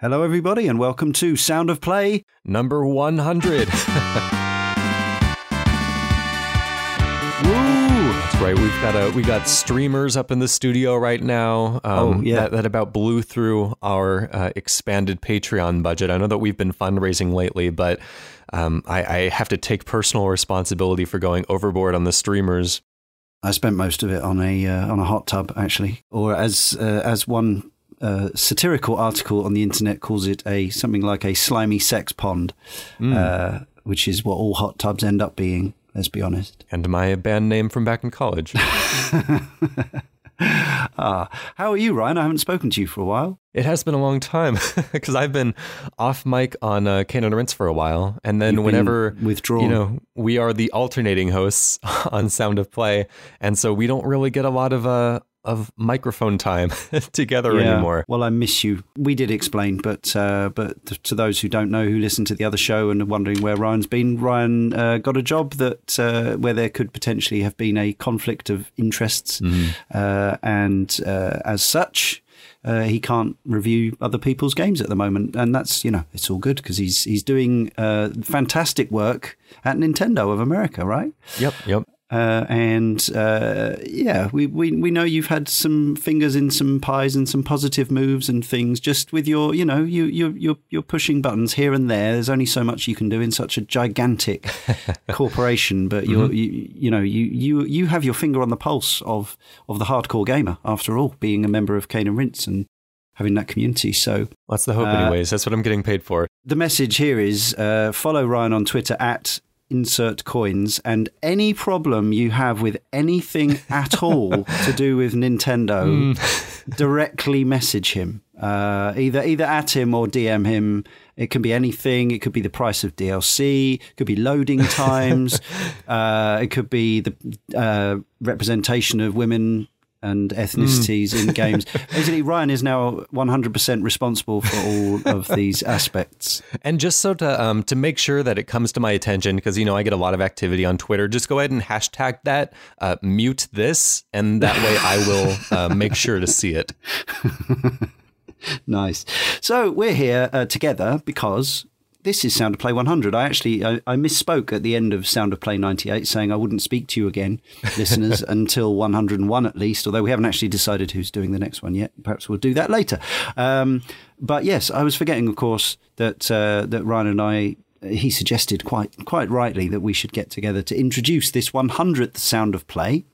Hello, everybody, and welcome to Sound of Play. Number 100. Woo! That's right. We've got a we got streamers up in the studio right now. Um, Oh, yeah. that, that about blew through our uh, expanded Patreon budget. I know that we've been fundraising lately, but um, I, I have to take personal responsibility for going overboard on the streamers. I spent most of it on a uh, on a hot tub, actually, or as uh, as one uh, satirical article on the internet calls it, a something like a slimy sex pond, uh, which is what all hot tubs end up being. Let's be honest. And my band name from back in college. Ah, how are you, Ryan? I haven't spoken to you for a while. It has been a long time because I've been off mic on uh, and Rinse for a while, and then You've whenever withdrawn. you know, we are the alternating hosts on Sound of Play, and so we don't really get a lot of uh of microphone time together anymore. Well, I miss you. We did explain, but uh, but to those who don't know, who listen to the other show and are wondering where Ryan's been, Ryan uh, got a job that uh, where there could potentially have been a conflict of interests, uh, and uh, as such. Uh, he can't review other people's games at the moment, and that's you know it's all good because he's he's doing uh, fantastic work at Nintendo of America, right? Yep, yep. Uh, and uh, yeah, we, we we know you've had some fingers in some pies and some positive moves and things. Just with your, you know, you you you're you're pushing buttons here and there. There's only so much you can do in such a gigantic corporation, but you're you you know you you you have your finger on the pulse of of the hardcore gamer. After all, being a member of Cane and Rinse and having that community. So That's the hope, Uh, anyways. That's what I'm getting paid for. the message here is uh, follow Ryan on Twitter at insert coins and any problem you have with anything at all to do with Nintendo directly message him. Uh, either either at him or DM him. It can be anything. It could be the price of DLC it could be loading times. Uh, it could be the uh, representation of women and ethnicities in games. Basically, Ryan is now 100% responsible for all of these aspects. And just so to um to make sure that it comes to my attention, because you know I get a lot of activity on Twitter, just go ahead and hashtag that, uh, mute this, and that way I will uh, make sure to see it. Nice. So we're here uh, together because this is Sound of Play 100. I actually I, I misspoke at the end of Sound of Play 98, saying I wouldn't speak to you again, listeners, until 101 at least. Although we haven't actually decided who's doing the next one yet. Perhaps we'll do that later. Um, but yes, I was forgetting, of course, that uh, that Ryan and I. He suggested quite quite rightly that we should get together to introduce this 100th Sound of Play.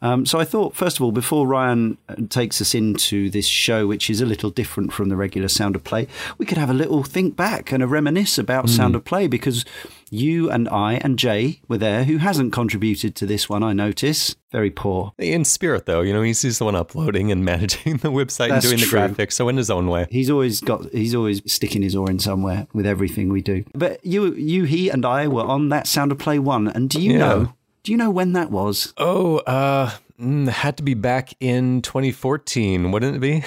Um, so I thought, first of all, before Ryan uh, takes us into this show, which is a little different from the regular Sound of Play, we could have a little think back and a reminisce about Sound of Play because you and I and Jay were there, who hasn't contributed to this one, I notice. Very poor. In spirit, though, you know he's, he's the one uploading and managing the website That's and doing true. the graphics, so in his own way. He's always got. He's always sticking his oar in somewhere with everything we do. But you, you, he, and I were on that Sound of Play one. And do you Yeah. know? Do you know when that was? Oh, uh, mm, had to be back in 2014, wouldn't it be?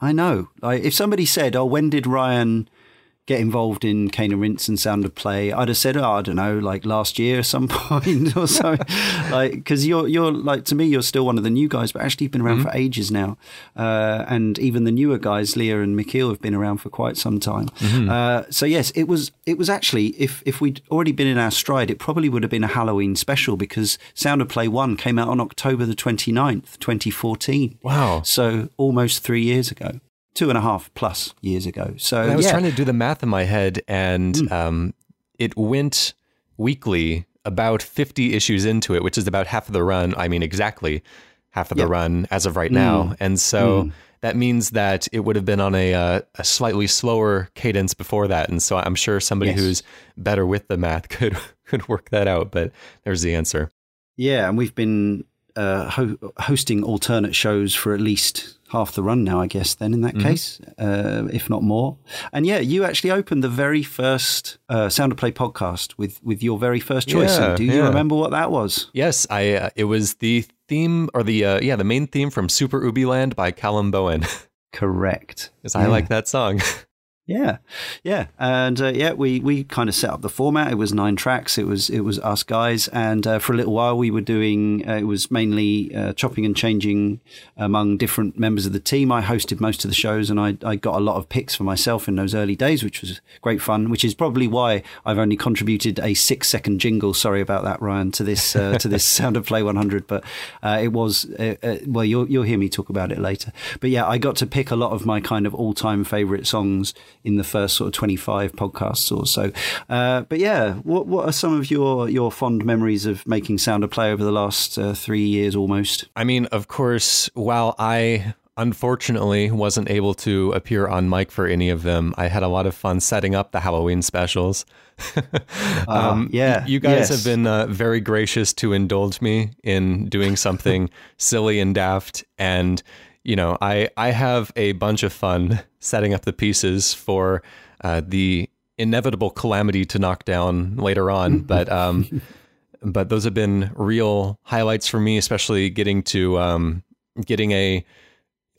I know. Like, if somebody said, "Oh, when did Ryan get involved in Cane and Rinse and Sound of Play?" I'd have said, "Oh, I don't know, like last year, at some point or so." like, because you're you're like to me, you're still one of the new guys, but actually you've been around for ages now. Uh, and even the newer guys, Leah and Michiel, have been around for quite some time. Uh, so yes, it was it was actually if if we'd already been in our stride, it probably would have been a Halloween special because Sound of Play One came out on October the 29th, 2014. Wow. So almost three years ago, two and a half plus years ago. So I was yeah. trying to do the math in my head, and um, it went weekly about 50 issues into it, which is about half of the run. I mean, exactly half of the run as of right now. And so that means that it would have been on a, uh, a slightly slower cadence before that. And so I'm sure somebody Yes. who's better with the math could could work that out. But there's the answer. yeah, and we've been uh, ho- hosting alternate shows for at least half the run now, I guess. Then in that Mm-hmm. case, uh, if not more. And yeah, you actually opened the very first uh, Sound of Play podcast with with your very first choice. Yeah, do you yeah. remember what that was? Yes, I. Uh, it was the theme or the uh, yeah the main theme from Super Ubi Land by Callum Bowen. Correct. 'Cause I Yeah. like that song. Yeah, yeah, and uh, yeah, we, we kind of set up the format. It was nine tracks. It was it was us guys, and uh, for a little while we were doing. Uh, it was mainly uh, chopping and changing among different members of the team. I hosted most of the shows, and I, I got a lot of picks for myself in those early days, which was great fun. Which is probably why I've only contributed a six second jingle. Sorry about that, Ryan, to this uh, to this Sound of Play 100, but uh, it was well. You'll you'll hear me talk about it later. But yeah, I got to pick a lot of my kind of all time favorite songs in the first sort of 25 podcasts or so. Uh, but yeah, what what are some of your your fond memories of making Sound a Play over the last uh, three years almost? I mean, of course, while I unfortunately wasn't able to appear on mic for any of them, I had a lot of fun setting up the Halloween specials. Ah, um, uh, yeah, you guys yes. have been uh, very gracious to indulge me in doing something silly and daft and you know, I I have a bunch of fun setting up the pieces for uh, the inevitable calamity to knock down later on, but um, but those have been real highlights for me, especially getting to um, getting a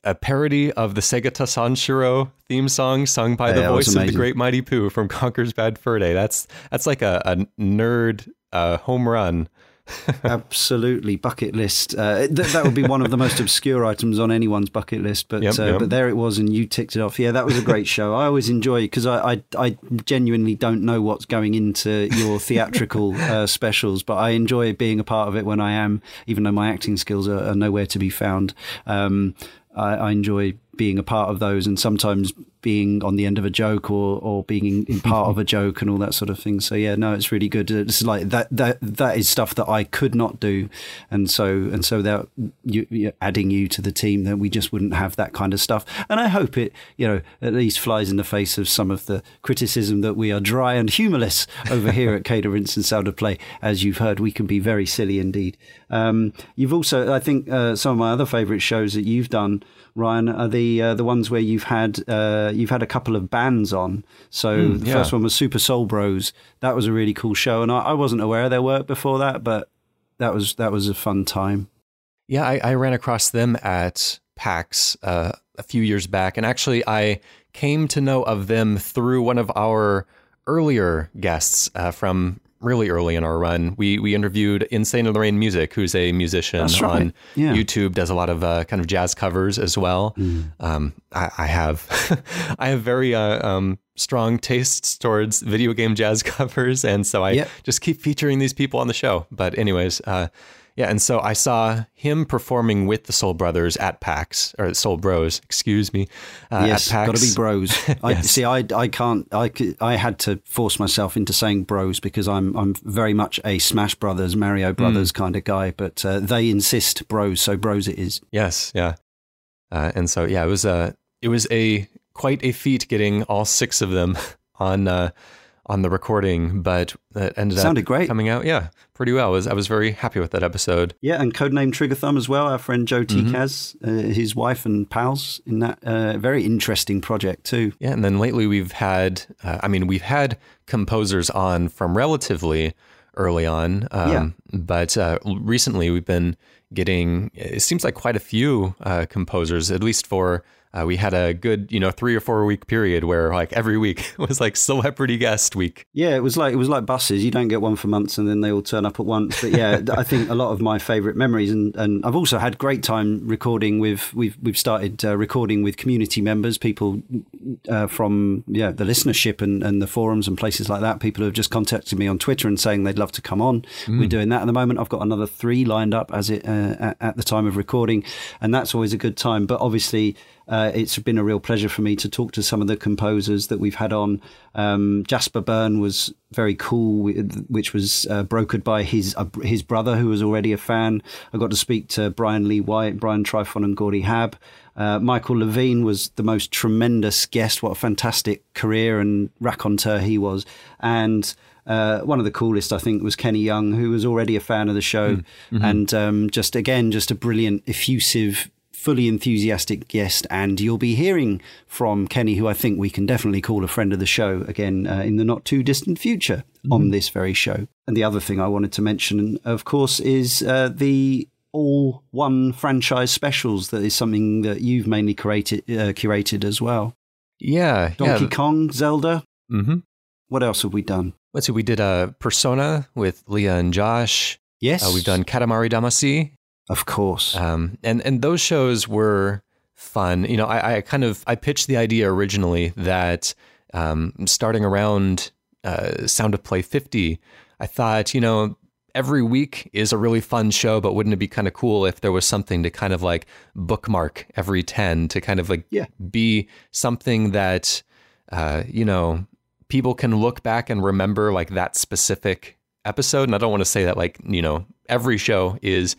a parody of the Segata Sanshiro theme song sung by the voice of the great mighty Poo from Conker's Bad Fur Day. That's that's like a, a nerd uh, home run Absolutely, bucket list. Uh, th- that would be one of the most obscure items on anyone's bucket list, but yep, uh, yep. but there it was, and you ticked it off. Yeah, that was a great show. I always enjoy because I, I, I genuinely don't know what's going into your theatrical uh, specials, but I enjoy being a part of it when I am, even though my acting skills are, are nowhere to be found. Um, I, I enjoy being a part of those and sometimes being on the end of a joke or, or being in, part of a joke and all that sort of thing. So yeah, no, it's really good. It's like that, that, that is stuff that I could not do. And so, and so that you, adding you to the team, then we just wouldn't have that kind of stuff. And I hope it, you know, at least flies in the face of some of the criticism that we are dry and humorless over here at Caterance and Sound of Play. As you've heard, we can be very silly indeed. Um, you've also, I think, uh, some of my other favorite shows that you've done, Ryan, are the uh, the ones where you've had uh, you've had a couple of bands on. So mm, the yeah. first one was Super Soul Bros. That was a really cool show, and I, I, wasn't aware of their work before that, but that was that was a fun time. Yeah, I, I ran across them at PAX uh, a few years back, and actually I came to know of them through one of our earlier guests uh, from really early in our run, we we interviewed Insane in the Rain Music, who's a musician right. on yeah. YouTube, does a lot of uh, kind of jazz covers as well. Mm. Um, I, I, have I have very uh, um, strong tastes towards video game jazz covers, and so I yep. just keep featuring these people on the show. But anyways, uh, yeah, and so I saw him performing with the Soul Brothers at PAX or Soul Bros, excuse me. Uh, yes, got to be bros. I see. I I can't. I I had to force myself into saying bros because I'm I'm very much a Smash Brothers, Mario Brothers mm. kind of guy. But uh, they insist bros, so bros it is. Yes, yeah. Uh, and so yeah, it was a uh, it was a quite a feat getting all six of them on uh, on the recording, but it ended Sounded up great. coming out, yeah, pretty well. I was, I was very happy with that episode. Yeah, and codename Trigger Thumb as well. Our friend Joe mm-hmm. Tikaz, uh, his wife and pals in that uh, very interesting project too. Yeah, and then lately we've had, uh, I mean, we've had composers on from relatively early on, um, yeah. but uh, recently we've been getting, it seems like quite a few uh, composers, at least for uh, we had a good, you know, three or four week period where like every week was like celebrity guest week. Yeah, it was like it was like buses. You don't get one for months and then they all turn up at once. But yeah, I think a lot of my favourite memories, and, and I've also had great time recording with. We've we've started uh, recording with community members, people uh, from yeah the listenership and, and the forums and places like that. People who have just contacted me on Twitter and saying they'd love to come on. Mm. We're doing that at the moment. I've got another three lined up as it uh, at, at the time of recording, and that's always a good time. But obviously uh, it's been a real pleasure for me to talk to some of the composers that we've had on. Um, Jasper Byrne was very cool, which was uh, brokered by his uh, his brother, who was already a fan. I got to speak to Brian Lee White, Brian Trifon, and Gordy Haab. Uh, Michael Levine was the most tremendous guest. What a fantastic career and raconteur he was. And uh, one of the coolest, I think, was Kenny Young, who was already a fan of the show, mm, mm-hmm. and um, just again, just a brilliant, effusive fully enthusiastic guest, and you'll be hearing from Kenny, who I think we can definitely call a friend of the show again uh, in the not too distant future mm-hmm. on this very show. And the other thing I wanted to mention, of course, is uh, the all one franchise specials. That is something that you've mainly curated, uh, curated as well. Yeah, Donkey yeah. Kong, Zelda. Mm-hmm. What else have we done? Let's see. We did a Persona with Leah and Josh. Yes, Uh, we've done Katamari Damacy. Of course. Um, and and those shows were fun. You know, I, I kind of I pitched the idea originally that um, starting around uh, Sound of Play 50, I thought, you know, every week is a really fun show, but wouldn't it be kind of cool if there was something to kind of like bookmark every 10 to kind of like Yeah. be something that, uh, you know, people can look back and remember like that specific episode. And I don't want to say that like, you know, every show is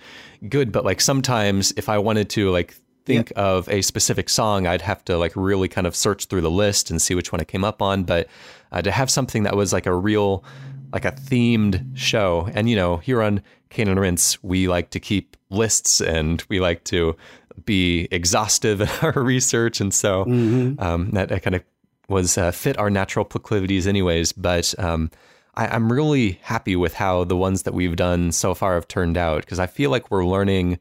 good, but like sometimes if I wanted to like think of a specific song, I'd have to like really kind of search through the list and see which one I came up on. But uh, to have something that was like a real, like a themed show, and you know, here on Cane and Rinse, we like to keep lists and we like to be exhaustive in our research, and so um, that, that kind of was uh, fit our natural proclivities, anyways. But um, I, I'm really happy with how the ones that we've done so far have turned out because I feel like we're learning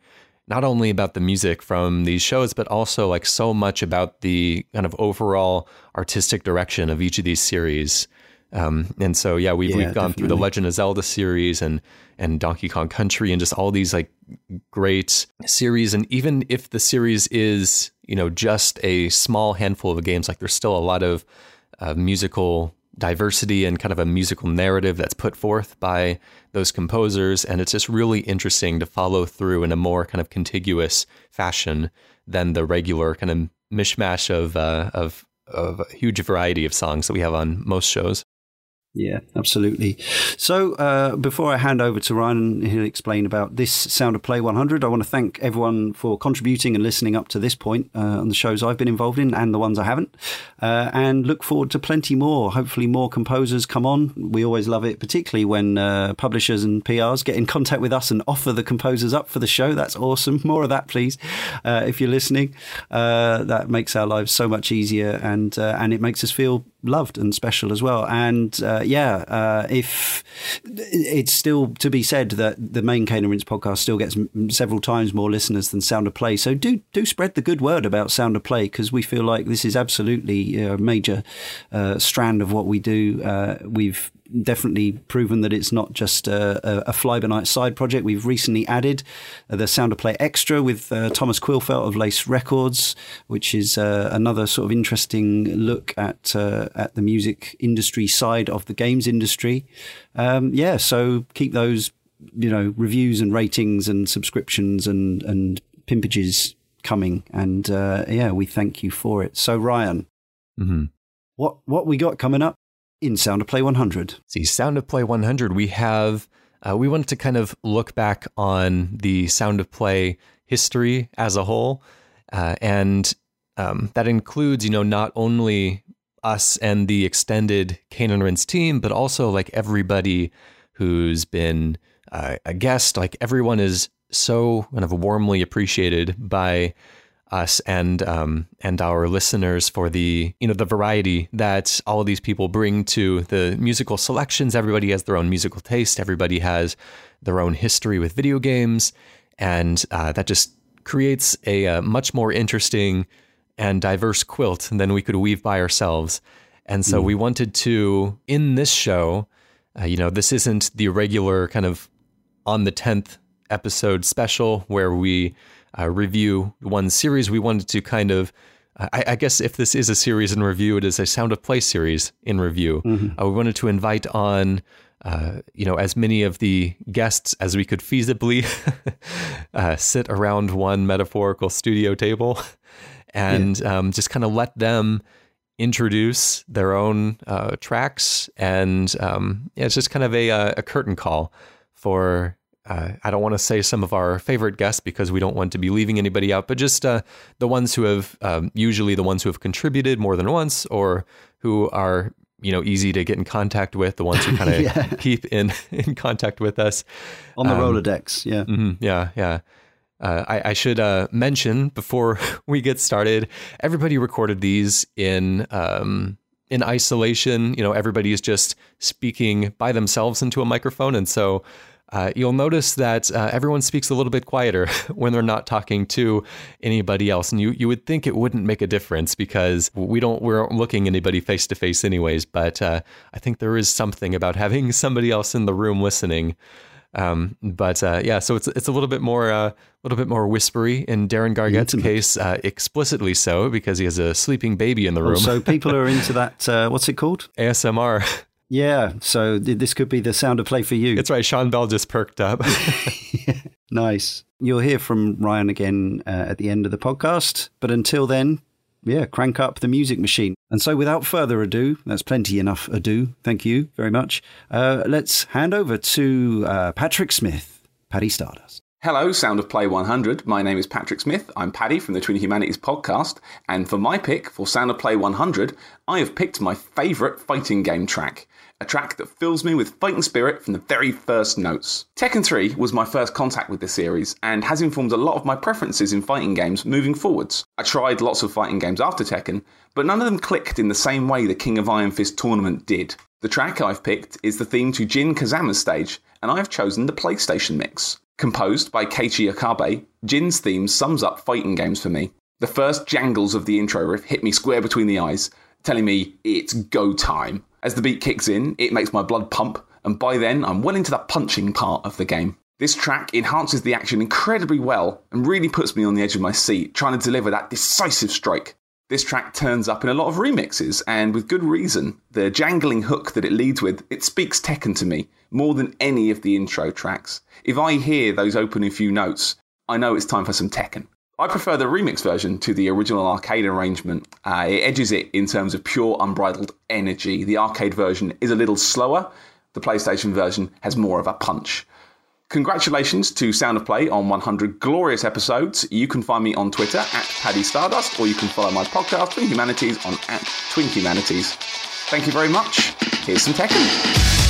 not only about the music from these shows, but also like so much about the kind of overall artistic direction of each of these series. Um, and so, yeah, we've, Yeah, we've gone through the. Legend of Zelda series and, and Donkey Kong Country and just all these like great series. And even if the series is, you know, just a small handful of games, like there's still a lot of uh, musical diversity and kind of a musical narrative that's put forth by those composers. And it's just really interesting to follow through in a more kind of contiguous fashion than the regular kind of mishmash of, uh, of, of a huge variety of songs that we have on most shows. Yeah, absolutely. So, uh, before I hand over to Ryan, he'll explain about this Sound of Play 100. I want to thank everyone for contributing and listening up to this point uh, on the shows I've been involved in and the ones I haven't. Uh, and look forward to plenty more. Hopefully, more composers come on. We always love it, particularly when uh, publishers and PRs get in contact with us and offer the composers up for the show. That's awesome. More of that, please, uh, if you're listening. Uh, that makes our lives so much easier and and it makes us feel loved and special as well. And uh, yeah, uh, if it's still to be said that the main Cane and Rinse podcast still gets m- several times more listeners than Sound of Play, so do do spread the good word about Sound of Play because we feel like this is absolutely a major uh, strand of what we do. Uh, we've definitely proven that it's not just a, a, fly by night side project. We've recently added uh, the Sound of Play Extra with uh, Thomas Quillfeldt of Laced Records, which is uh, another sort of interesting look at uh, at the music industry side of the games industry. Um, yeah, so keep those you know reviews and ratings and subscriptions and and pimpages coming, and uh, yeah, we thank you for it. So Ryan, Mm-hmm. what what we got coming up in Sound of Play 100? See, Sound of Play 100, we have, uh, we wanted to kind of look back on the Sound of Play history as a whole. Uh, and um, that includes, you know, not only us and the extended Cane and Rinse team, but also like everybody who's been uh, a guest. Like everyone is so kind of warmly appreciated by us and um, and our listeners for the you know the variety that all of these people bring to the musical selections. Everybody has their own musical taste. Everybody has their own history with video games, and uh, that just creates a, uh much more interesting and diverse quilt than we could weave by ourselves. And so we wanted to in this show, uh, you know, this isn't the regular kind of on the tenth episode special where we uh, review one series. We wanted to kind of, I, I guess, if this is a series in review, it is a Sound of Play series in review. Uh, we wanted to invite on, uh, you know, as many of the guests as we could feasibly uh, sit around one metaphorical studio table, and um, just kind of let them introduce their own uh, tracks, and um, yeah, it's just kind of a, uh, a curtain call for uh, I don't want to say some of our favorite guests because we don't want to be leaving anybody out, but just uh, the ones who have um, usually the ones who have contributed more than once or who are you know easy to get in contact with, the ones who kind of Yeah. keep in in contact with us. On the Um, Rolodex, yeah. hmm yeah, yeah. Uh, I, I should uh, mention before we get started, everybody recorded these in um, in isolation. You know, everybody is just speaking by themselves into a microphone, and so uh, you'll notice that uh, everyone speaks a little bit quieter when they're not talking to anybody else. And you, you would think it wouldn't make a difference because we don't we're looking anybody face to face anyways. But uh, I think there is something about having somebody else in the room listening. Um, but uh, yeah, so it's it's a little bit more a uh, little bit more whispery in Darren Intimate. case, uh, explicitly so because he has a sleeping baby in the room. so people are into that. what's it called? ASMR. Yeah, so this could be the sound of play for you. That's right. Sean Bell just perked up. yeah, nice. You'll hear from Ryan again uh, at the end of the podcast. But until then, yeah, crank up the music machine. And so, without further ado, that's plenty enough ado. Thank you very much. Uh, let's hand over to uh, Patrick Smith, Paddy Stardust. Hello, Sound of Play 100. My name is Patrick Smith. I'm Paddy from the Twin Humanities podcast. And for my pick for Sound of Play 100, I have picked my favourite fighting game track a track that fills me with fighting spirit from the very first notes. Tekken 3 was my first contact with the series and has informed a lot of my preferences in fighting games moving forwards. I tried lots of fighting games after Tekken, but none of them clicked in the same way the King of Iron Fist tournament did. The track I've picked is the theme to Jin Kazama's stage, and I have chosen the PlayStation mix. Composed by Keiichi Okabe, Jin's theme sums up fighting games for me. The first jangles of the intro riff hit me square between the eyes, telling me it's go time. As the beat kicks in, it makes my blood pump, and by then I'm well into the punching part of the game. This track enhances the action incredibly well and really puts me on the edge of my seat, trying to deliver that decisive strike. This track turns up in a lot of remixes, and with good reason. The jangling hook that it leads with, it speaks Tekken to me more than any of the intro tracks. If I hear those opening few notes, I know it's time for some Tekken. I prefer the remix version to the original arcade arrangement. Uh, it edges it in terms of pure unbridled energy. The arcade version is a little slower, the PlayStation version has more of a punch. Congratulations to Sound of Play on 100 glorious episodes. You can find me on Twitter at Paddy Stardust, or you can follow my podcast, Twin Humanities, on at Twin Humanities. Thank you very much. Here's some Tekken.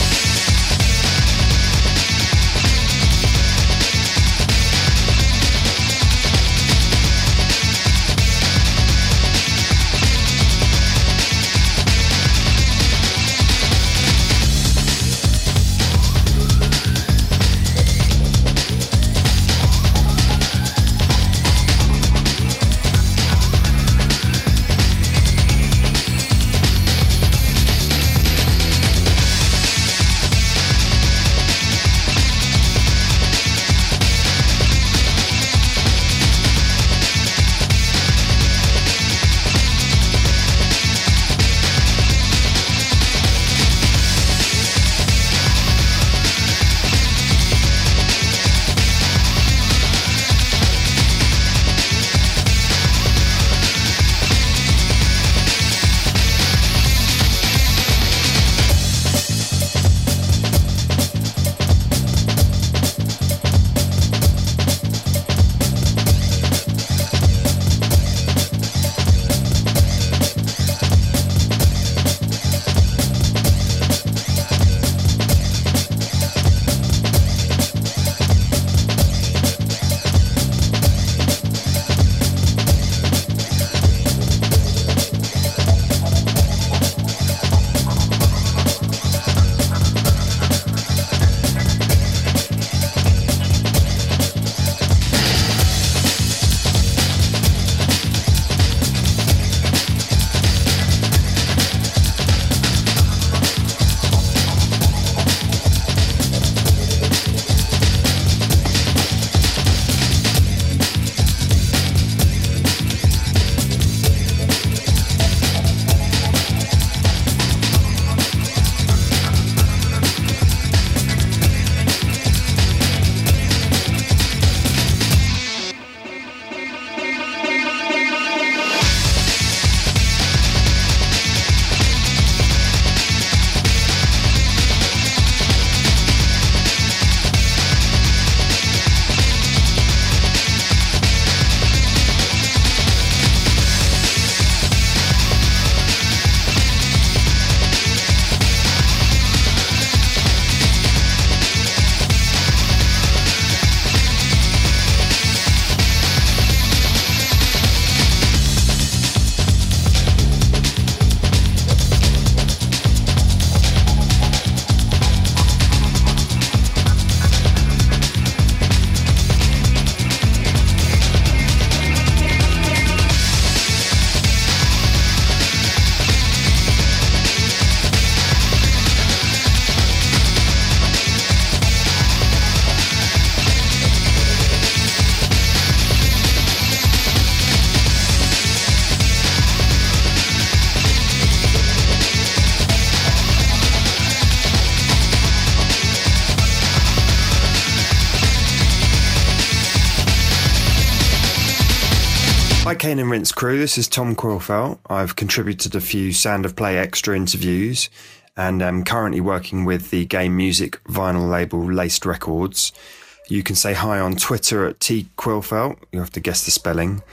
Cane and Rinse crew. This is Tom Quillfeldt. I've contributed a few Sound of Play extra interviews and I'm currently working with the game music vinyl label Laced Records. You can say hi on Twitter at T Quillfeldt. You have to guess the spelling,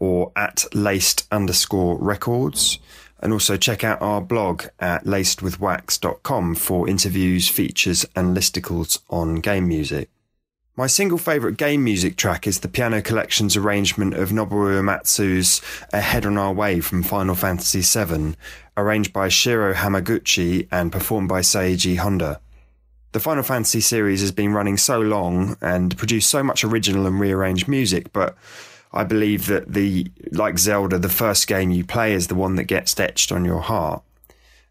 or at laced underscore records. And also check out our blog at lacedwithwax.com for interviews, features, and listicles on game music. My single favourite game music track is the Piano Collection's arrangement of Nobuo Uematsu's Ahead on Our Way from Final Fantasy VII, arranged by Shiro Hamaguchi and performed by Seiji Honda. The Final Fantasy series has been running so long and produced so much original and rearranged music, but I believe that the like Zelda, the first game you play is the one that gets etched on your heart.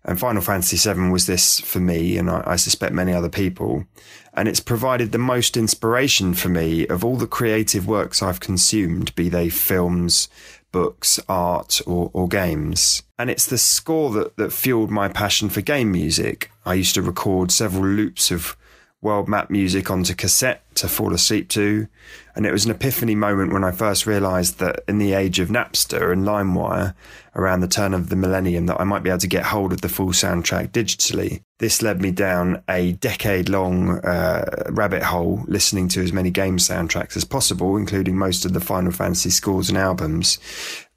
And Final Fantasy VII was this for me, and I, I, suspect many other people. And it's provided the most inspiration for me of all the creative works I've consumed, be they films, books, art, or, or games. And it's the score that, that fueled my passion for game music. I used to record several loops of world map music onto cassette to fall asleep to. And it was an epiphany moment when I first realized that in the age of Napster and LimeWire, around the turn of the millennium, that I might be able to get hold of the full soundtrack digitally. This led me down a decade long uh, rabbit hole listening to as many game soundtracks as possible, including most of the Final Fantasy scores and albums,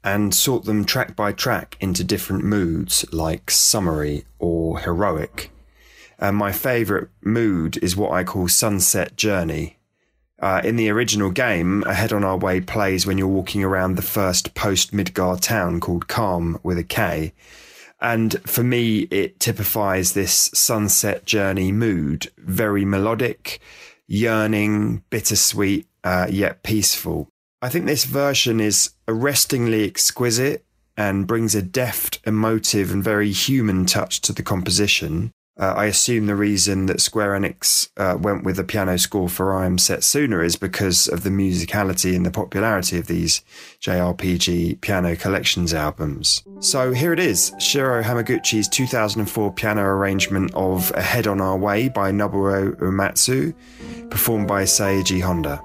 and sort them track by track into different moods like summery or heroic. And my favorite mood is what I call Sunset Journey. Uh, in the original game, Ahead on Our Way plays when you're walking around the first post Midgar town called Kalm with a K. And for me, it typifies this sunset journey mood. Very melodic, yearning, bittersweet, uh, yet peaceful. I think this version is arrestingly exquisite and brings a deft, emotive, and very human touch to the composition. Uh, I assume the reason that Square Enix uh, went with a piano score for I Am Setsuna is because of the musicality and the popularity of these JRPG piano collections albums. So here it is Shiro Hamaguchi's 2004 piano arrangement of Ahead on Our Way by Nobuo Uematsu, performed by Seiji Honda.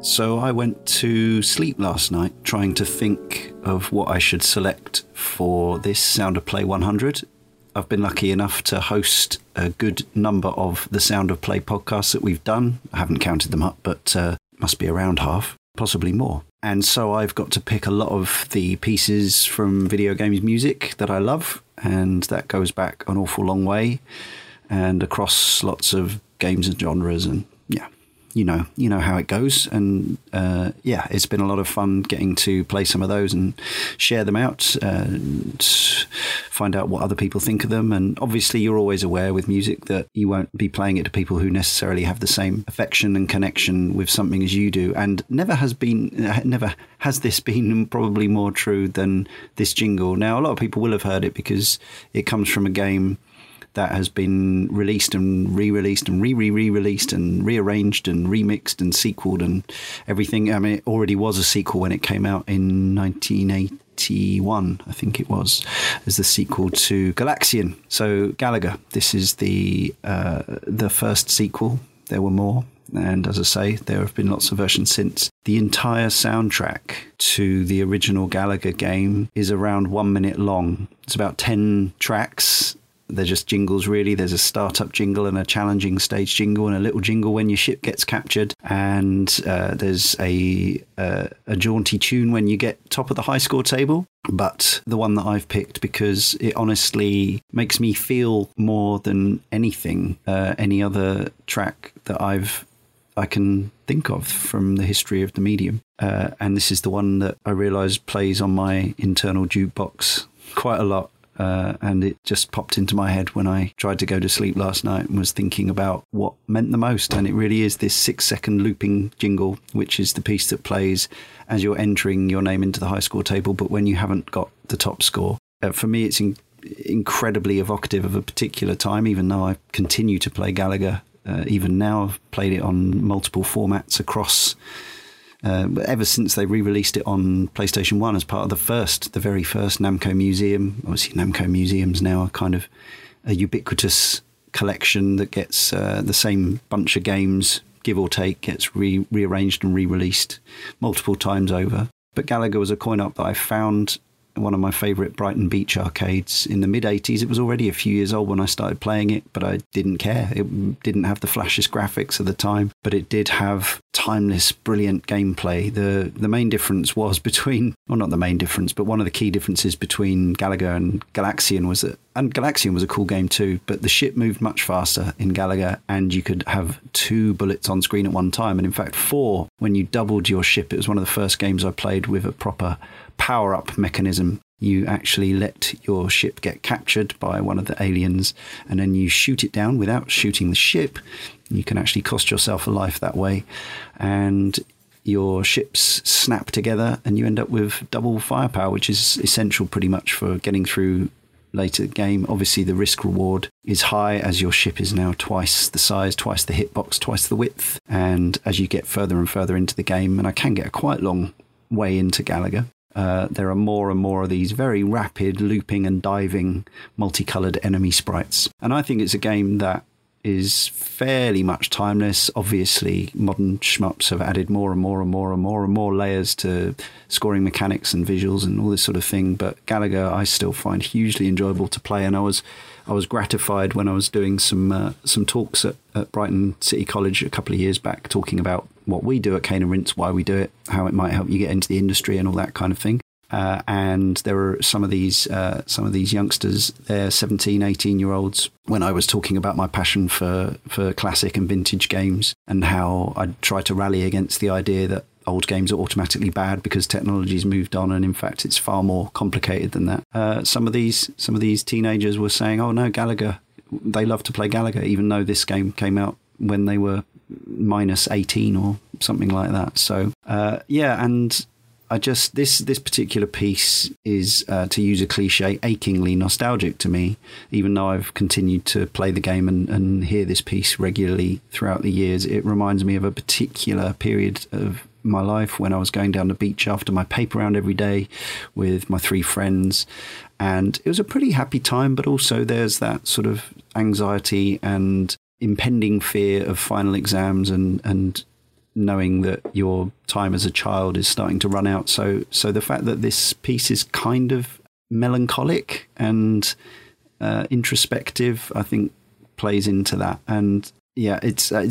So I went to sleep last night trying to think of what I should select for this Sound of Play 100. I've been lucky enough to host a good number of the Sound of Play podcasts that we've done. I haven't counted them up, but uh, must be around half, possibly more. And so I've got to pick a lot of the pieces from video games music that I love, and that goes back an awful long way and across lots of games and genres and yeah you know you know how it goes. And uh, yeah it's been a lot of fun getting to play some of those and share them out and find out what other people think of them. And obviously you're always aware with music that you won't be playing it to people who necessarily have the same affection and connection with something as you do. And never has been never has this been probably more true than this jingle. Now a lot of people will have heard it because it comes from a game that has been released and re-released and re-re-re-released and rearranged and remixed and sequeled and everything. I mean, it already was a sequel when it came out in 1981, I think it was, as the sequel to Galaxian. So Galaga, this is the uh, the first sequel. There were more. And as I say, there have been lots of versions since. The entire soundtrack to the original Galaga game is around one minute long. It's about 10 tracks they're just jingles, really. There's a startup jingle and a challenging stage jingle and a little jingle when your ship gets captured. And uh, there's a, uh, a jaunty tune when you get top of the high score table. But the one that I've picked because it honestly makes me feel more than anything, uh, any other track that I've I can think of from the history of the medium. Uh, and this is the one that I realise plays on my internal jukebox quite a lot uh, and it just popped into my head when I tried to go to sleep last night and was thinking about what meant the most. And it really is this six second looping jingle, which is the piece that plays as you're entering your name into the high score table, but when you haven't got the top score. Uh, for me, it's in- incredibly evocative of a particular time, even though I continue to play Galaga. Uh, even now, I've played it on multiple formats across uh, ever since they re-released it on PlayStation One as part of the first, the very first Namco Museum. Obviously, Namco Museums now are kind of a ubiquitous collection that gets uh, the same bunch of games, give or take, gets re- rearranged and re-released multiple times over. But Galaga was a coin op that I found one of my favourite Brighton Beach arcades in the mid 80s. It was already a few years old when I started playing it, but I didn't care. It didn't have the flashiest graphics at the time, but it did have timeless, brilliant gameplay. The the main difference was between, well, not the main difference, but one of the key differences between Galaga and Galaxian was that, and Galaxian was a cool game too, but the ship moved much faster in Galaga, and you could have two bullets on screen at one time, and in fact four when you doubled your ship. It was one of the first games I played with a proper power up mechanism. You actually let your ship get captured by one of the aliens and then you shoot it down without shooting the ship. You can actually cost yourself a life that way. And your ships snap together and you end up with double firepower, which is essential pretty much for getting through later game. Obviously, the risk reward is high as your ship is now twice the size, twice the hitbox, twice the width. And as you get further and further into the game, and I can get a quite long way into Galaga, uh, there are more and more of these very rapid looping and diving multicolored enemy sprites. And I think it's a game that is fairly much timeless. Obviously, modern shmups have added more and more and more and more and more layers to scoring mechanics and visuals and all this sort of thing. But Galaga, I still find hugely enjoyable to play, and I was I was gratified when I was doing some uh, some talks at, at Brighton City College a couple of years back, talking about what we do at Cane and why we do it, how it might help you get into the industry, and all that kind of thing. Uh, and there were some of these uh, some of these youngsters they're 17 18 year olds when i was talking about my passion for for classic and vintage games and how i try to rally against the idea that old games are automatically bad because technology's moved on and in fact it's far more complicated than that. Uh, some of these some of these teenagers were saying oh no galaga they love to play galaga even though this game came out when they were minus 18 or something like that. So uh, yeah and I just this this particular piece is, uh, to use a cliche, achingly nostalgic to me. Even though I've continued to play the game and, and hear this piece regularly throughout the years, it reminds me of a particular period of my life when I was going down the beach after my paper round every day with my three friends. And it was a pretty happy time, but also there's that sort of anxiety and impending fear of final exams and, and knowing that your time as a child is starting to run out. So, so the fact that this piece is kind of melancholic and uh, introspective, I think, plays into that. And yeah, it's uh,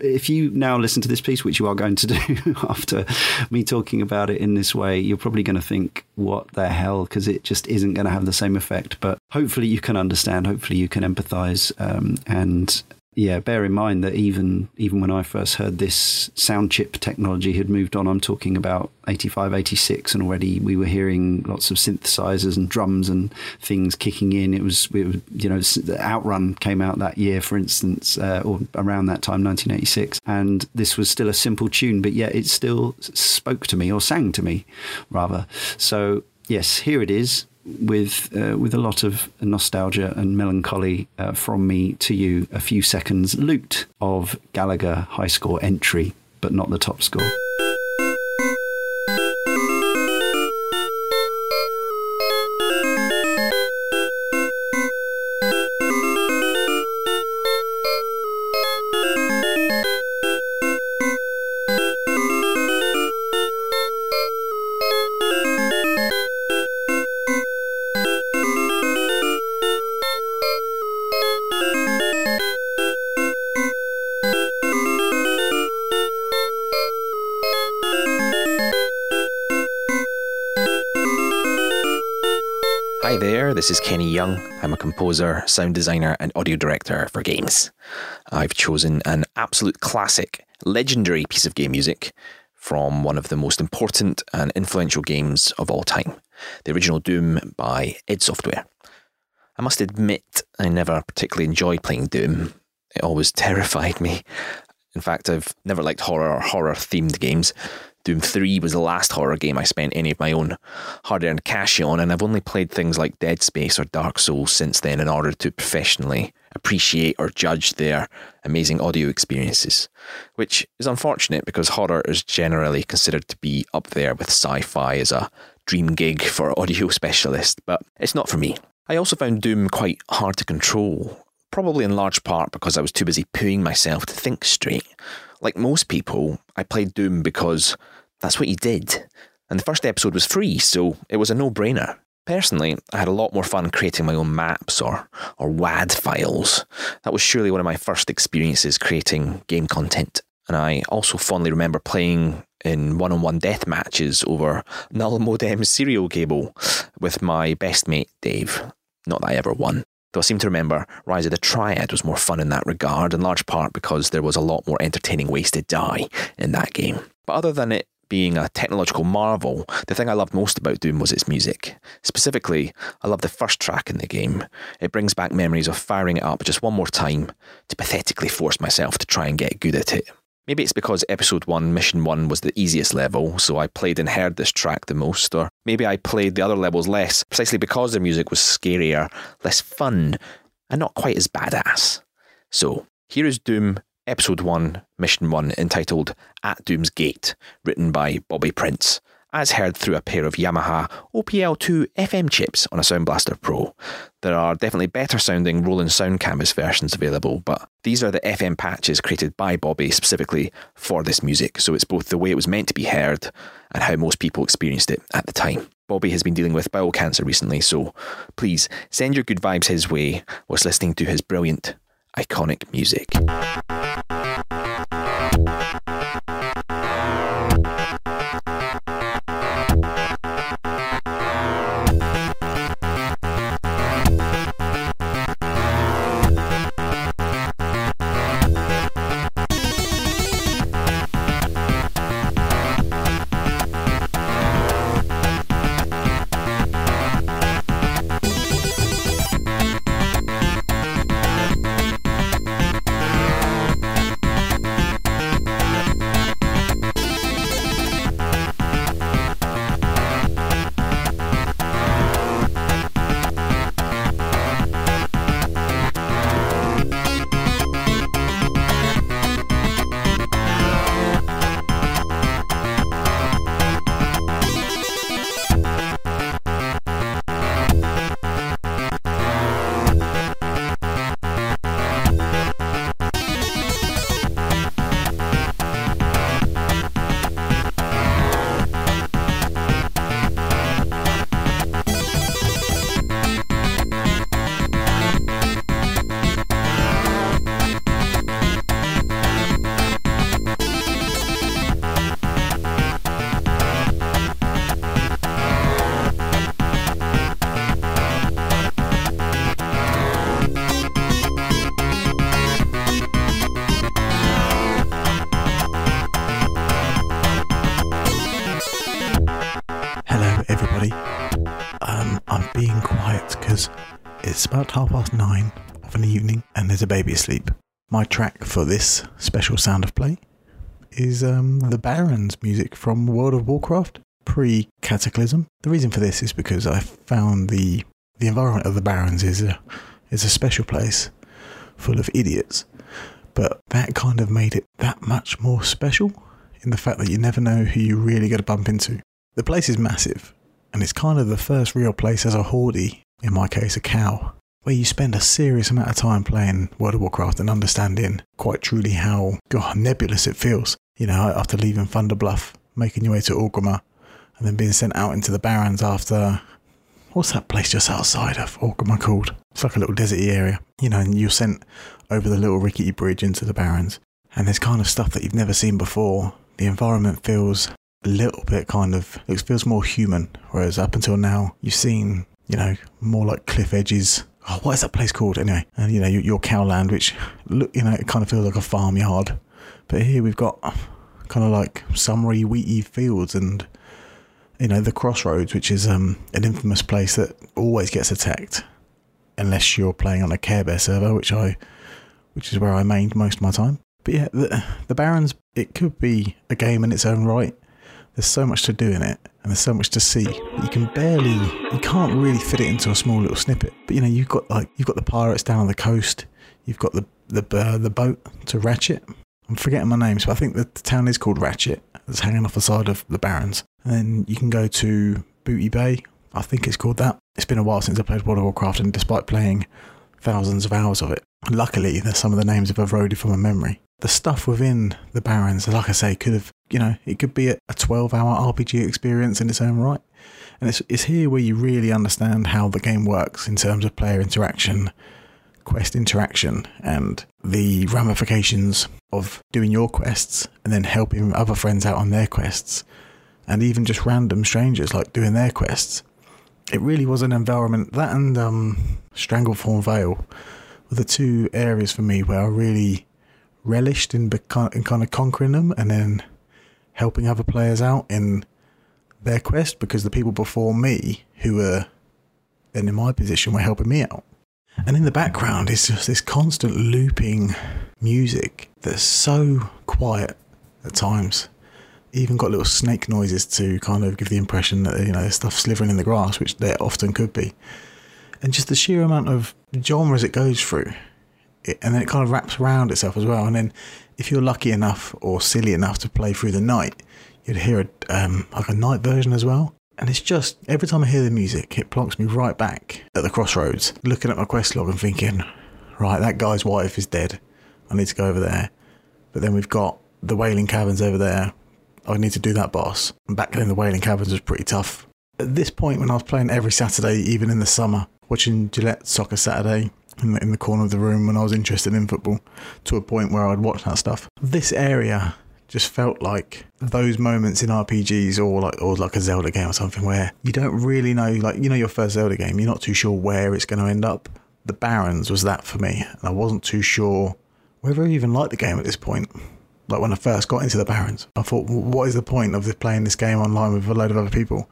if you now listen to this piece, which you are going to do after me talking about it in this way, you're probably going to think, "What the hell?" Because it just isn't going to have the same effect. But hopefully, you can understand. Hopefully, you can empathise, um, and yeah, bear in mind that even even when I first heard this sound chip technology had moved on, I'm talking about 85, 86, and already we were hearing lots of synthesizers and drums and things kicking in. It was, it was you know, Outrun came out that year, for instance, uh, or around that time, 1986, and this was still a simple tune, but yet it still spoke to me or sang to me, rather. So yes, here it is with uh, with a lot of nostalgia and melancholy uh, from me to you. A few seconds loot of Galaga high score entry, but not the top score. This is Kenny Young. I'm a composer, sound designer, and audio director for games. I've chosen an absolute classic, legendary piece of game music from one of the most important and influential games of all time the original Doom by id Software. I must admit, I never particularly enjoyed playing Doom. It always terrified me. In fact, I've never liked horror or horror themed games. Doom 3 was the last horror game I spent any of my own hard earned cash on, and I've only played things like Dead Space or Dark Souls since then in order to professionally appreciate or judge their amazing audio experiences, which is unfortunate because horror is generally considered to be up there with sci fi as a dream gig for audio specialists, but it's not for me. I also found Doom quite hard to control, probably in large part because I was too busy pooing myself to think straight. Like most people, I played Doom because that's what you did. And the first episode was free, so it was a no brainer. Personally, I had a lot more fun creating my own maps or, or WAD files. That was surely one of my first experiences creating game content. And I also fondly remember playing in one on one death matches over null modem serial cable with my best mate Dave. Not that I ever won. Though I seem to remember Rise of the Triad was more fun in that regard, in large part because there was a lot more entertaining ways to die in that game. But other than it being a technological marvel, the thing I loved most about Doom was its music. Specifically, I love the first track in the game. It brings back memories of firing it up just one more time to pathetically force myself to try and get good at it. Maybe it's because episode 1, mission 1 was the easiest level, so I played and heard this track the most, or maybe I played the other levels less, precisely because the music was scarier, less fun, and not quite as badass. So, here is Doom Episode 1, Mission 1, entitled At Doom's Gate, written by Bobby Prince, as heard through a pair of Yamaha OPL2 FM chips on a Sound Blaster Pro. There are definitely better sounding Roland Sound Canvas versions available, but these are the FM patches created by Bobby specifically for this music, so it's both the way it was meant to be heard and how most people experienced it at the time. Bobby has been dealing with bowel cancer recently, so please send your good vibes his way whilst listening to his brilliant, iconic music. About half past nine of an evening, and there's a baby asleep. My track for this special sound of play is um, the Barrens music from World of Warcraft pre Cataclysm. The reason for this is because I found the the environment of the Barrens is a is a special place full of idiots, but that kind of made it that much more special in the fact that you never know who you're really going to bump into. The place is massive, and it's kind of the first real place as a hordey, in my case, a cow, where you spend a serious amount of time playing World of Warcraft and understanding quite truly how God, nebulous it feels. You know, after leaving Thunder Bluff, making your way to Orgrimmar, and then being sent out into the Barrens after. What's that place just outside of Orgrimmar called? It's like a little deserty area. You know, and you're sent over the little rickety bridge into the Barrens. And there's kind of stuff that you've never seen before. The environment feels a little bit kind of it feels more human. Whereas up until now, you've seen, you know, more like cliff edges. Oh, what is that place called anyway? And you know, your, your cowland, which look, you know, it kind of feels like a farmyard. But here we've got kind of like summery, wheaty fields and you know the crossroads, which is um, an infamous place that always gets attacked unless you're playing on a Care Bear server, which I, which is where I mained most of my time. But yeah, the, the Barrens, it could be a game in its own right. There's so much to do in it, and there's so much to see. You can barely, you can't really fit it into a small little snippet. But you know, you've got like you've got the pirates down on the coast. You've got the the uh, the boat to Ratchet. I'm forgetting my names, but I think the, the town is called Ratchet. It's hanging off the side of the Barrens. And then you can go to Booty Bay. I think it's called that. It's been a while since I played World of Warcraft, and despite playing thousands of hours of it, luckily there's some of the names have eroded from my memory. The stuff within the Barrens, like I say, could have, you know, it could be a 12 hour RPG experience in its own right. And it's, it's here where you really understand how the game works in terms of player interaction, quest interaction, and the ramifications of doing your quests and then helping other friends out on their quests, and even just random strangers like doing their quests. It really was an environment that and um, Stranglethorn Vale were the two areas for me where I really relished in, in kind of conquering them and then helping other players out in their quest because the people before me who were then in my position were helping me out. And in the background is just this constant looping music that's so quiet at times. Even got little snake noises to kind of give the impression that you know there's stuff slithering in the grass, which there often could be. And just the sheer amount of genres it goes through, it, and then it kind of wraps around itself as well. And then if you're lucky enough or silly enough to play through the night, you'd hear a, um, like a night version as well. And it's just every time I hear the music, it plonks me right back at the crossroads, looking at my quest log and thinking, right, that guy's wife is dead. I need to go over there. But then we've got the Wailing Caverns over there. I need to do that boss. And back then, the Wailing Caverns was pretty tough. At this point, when I was playing every Saturday, even in the summer, watching Gillette Soccer Saturday in the, in the corner of the room when I was interested in football, to a point where I'd watch that stuff. This area just felt like those moments in RPGs or like or like a Zelda game or something where you don't really know like you know your first Zelda game, you're not too sure where it's going to end up. The Barrens was that for me, and I wasn't too sure whether I even liked the game at this point. Like when I first got into the Barrens, I thought, what is the point of playing this game online with a load of other people?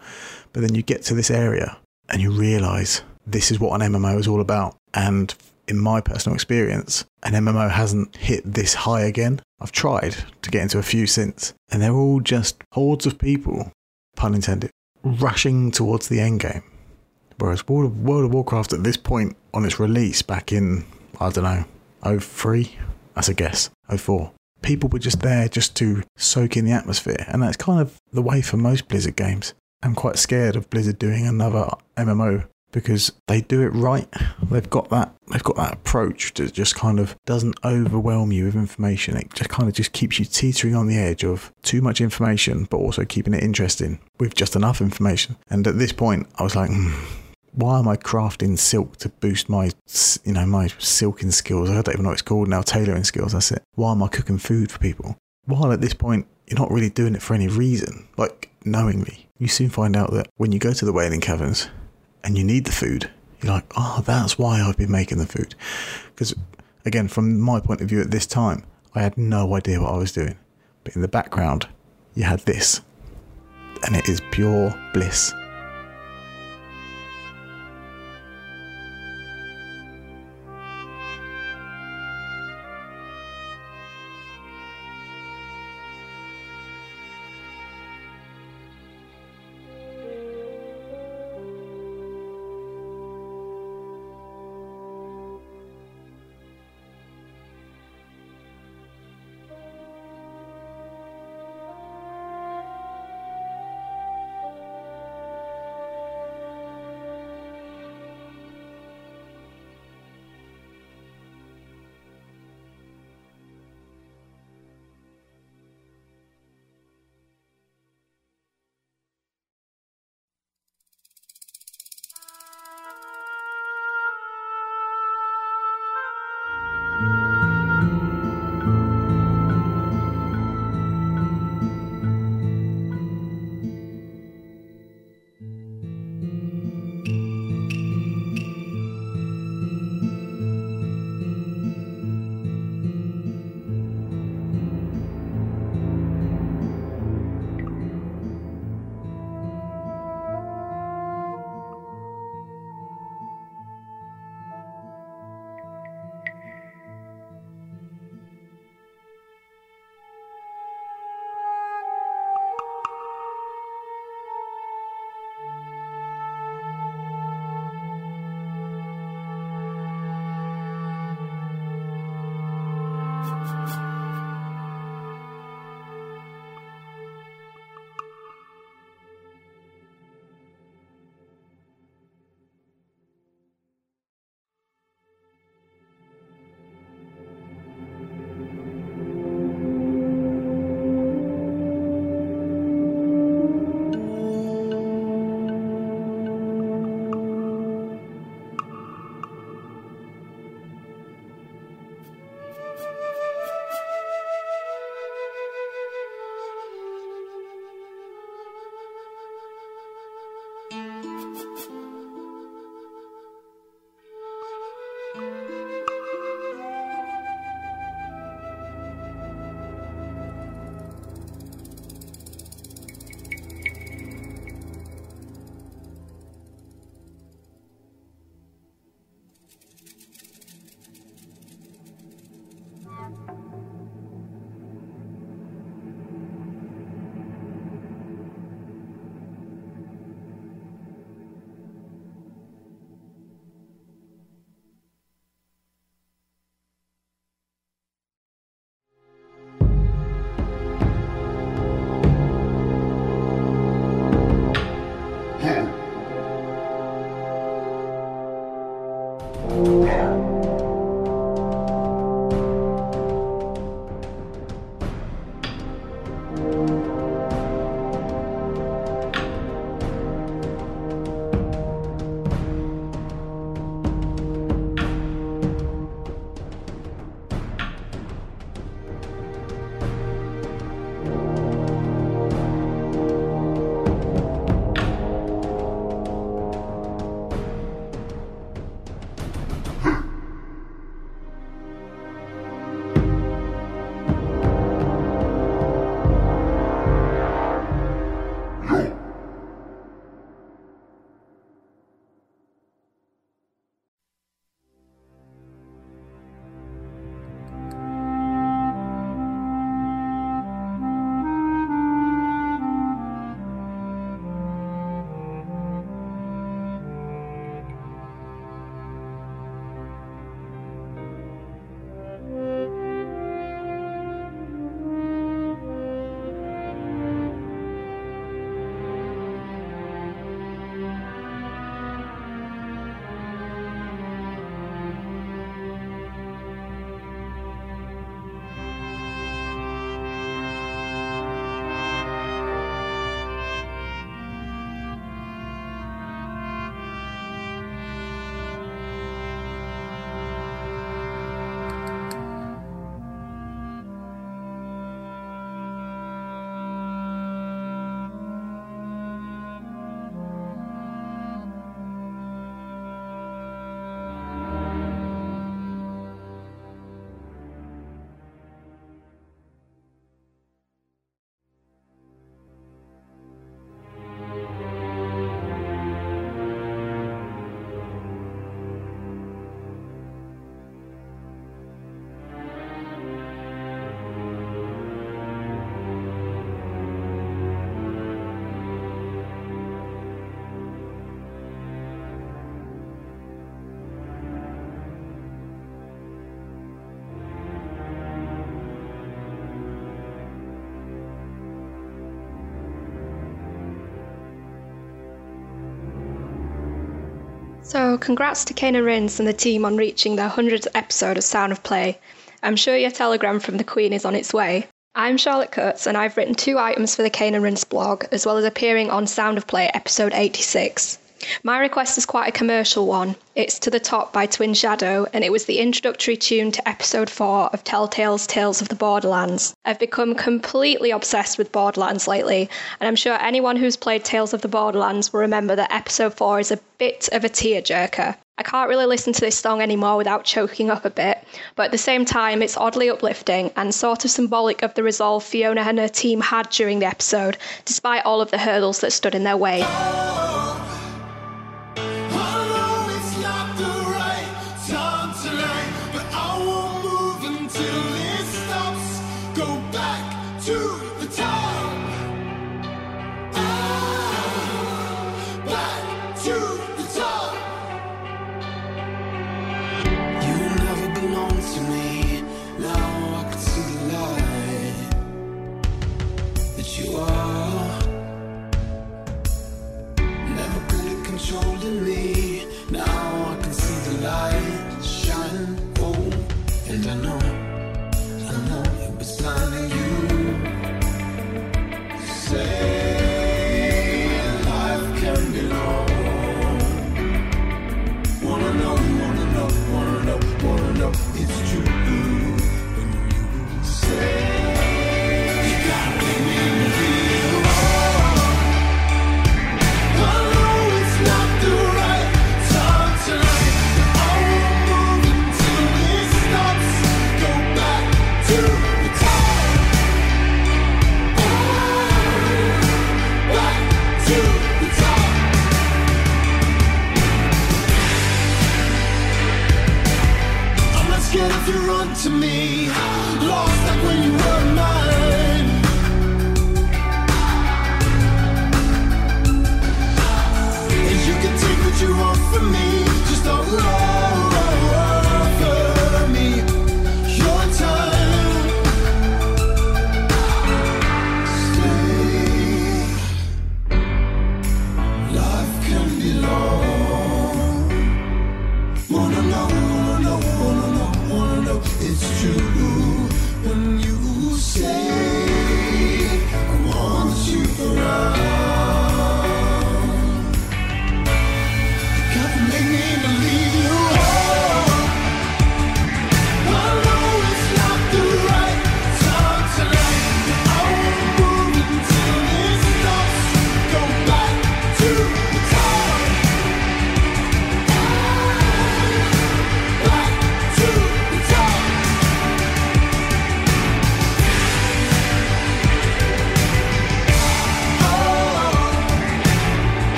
But then you get to this area and you realise this is what an MMO is all about. And in my personal experience, an MMO hasn't hit this high again. I've tried to get into a few since, and they're all just hordes of people, pun intended, rushing towards the end game. Whereas World of, World of Warcraft at this point on its release back in, I don't know, 03, that's a guess, 04. People were just there just to soak in the atmosphere, and that's kind of the way for most Blizzard games. I'm quite scared of Blizzard doing another MMO because they do it right. They've got that they've got that approach that just kind of doesn't overwhelm you with information. It just kind of just keeps you teetering on the edge of too much information, but also keeping it interesting with just enough information. And at this point, I was like, hmm, why am I crafting silk to boost my, you know, my silking skills? I don't even know what it's called now, tailoring skills. That's it. Why am I cooking food for people? While at this point, you're not really doing it for any reason, like knowingly. You soon find out that when you go to the Wailing Caverns and you need the food, you're like, oh, that's why I've been making the food. Because, again, from my point of view at this time, I had no idea what I was doing. But in the background, you had this. And it is pure bliss. 妍妍 So, congrats to Cane and Rinse and the team on reaching their 100th episode of Sound of Play. I'm sure your telegram from the Queen is on its way. I'm Charlotte Cutts, and I've written two items for the Cane and Rinse blog, as well as appearing on Sound of Play episode 86. My request is quite a commercial one. It's To the Top by Twin Shadow, and it was the introductory tune to episode 4 of Telltale's Tales of the Borderlands. I've become completely obsessed with Borderlands lately, and I'm sure anyone who's played Tales of the Borderlands will remember that episode 4 is a bit of a tearjerker. I can't really listen to this song anymore without choking up a bit, but at the same time, it's oddly uplifting and sort of symbolic of the resolve Fiona and her team had during the episode, despite all of the hurdles that stood in their way. I know, I know it was time you. It's true.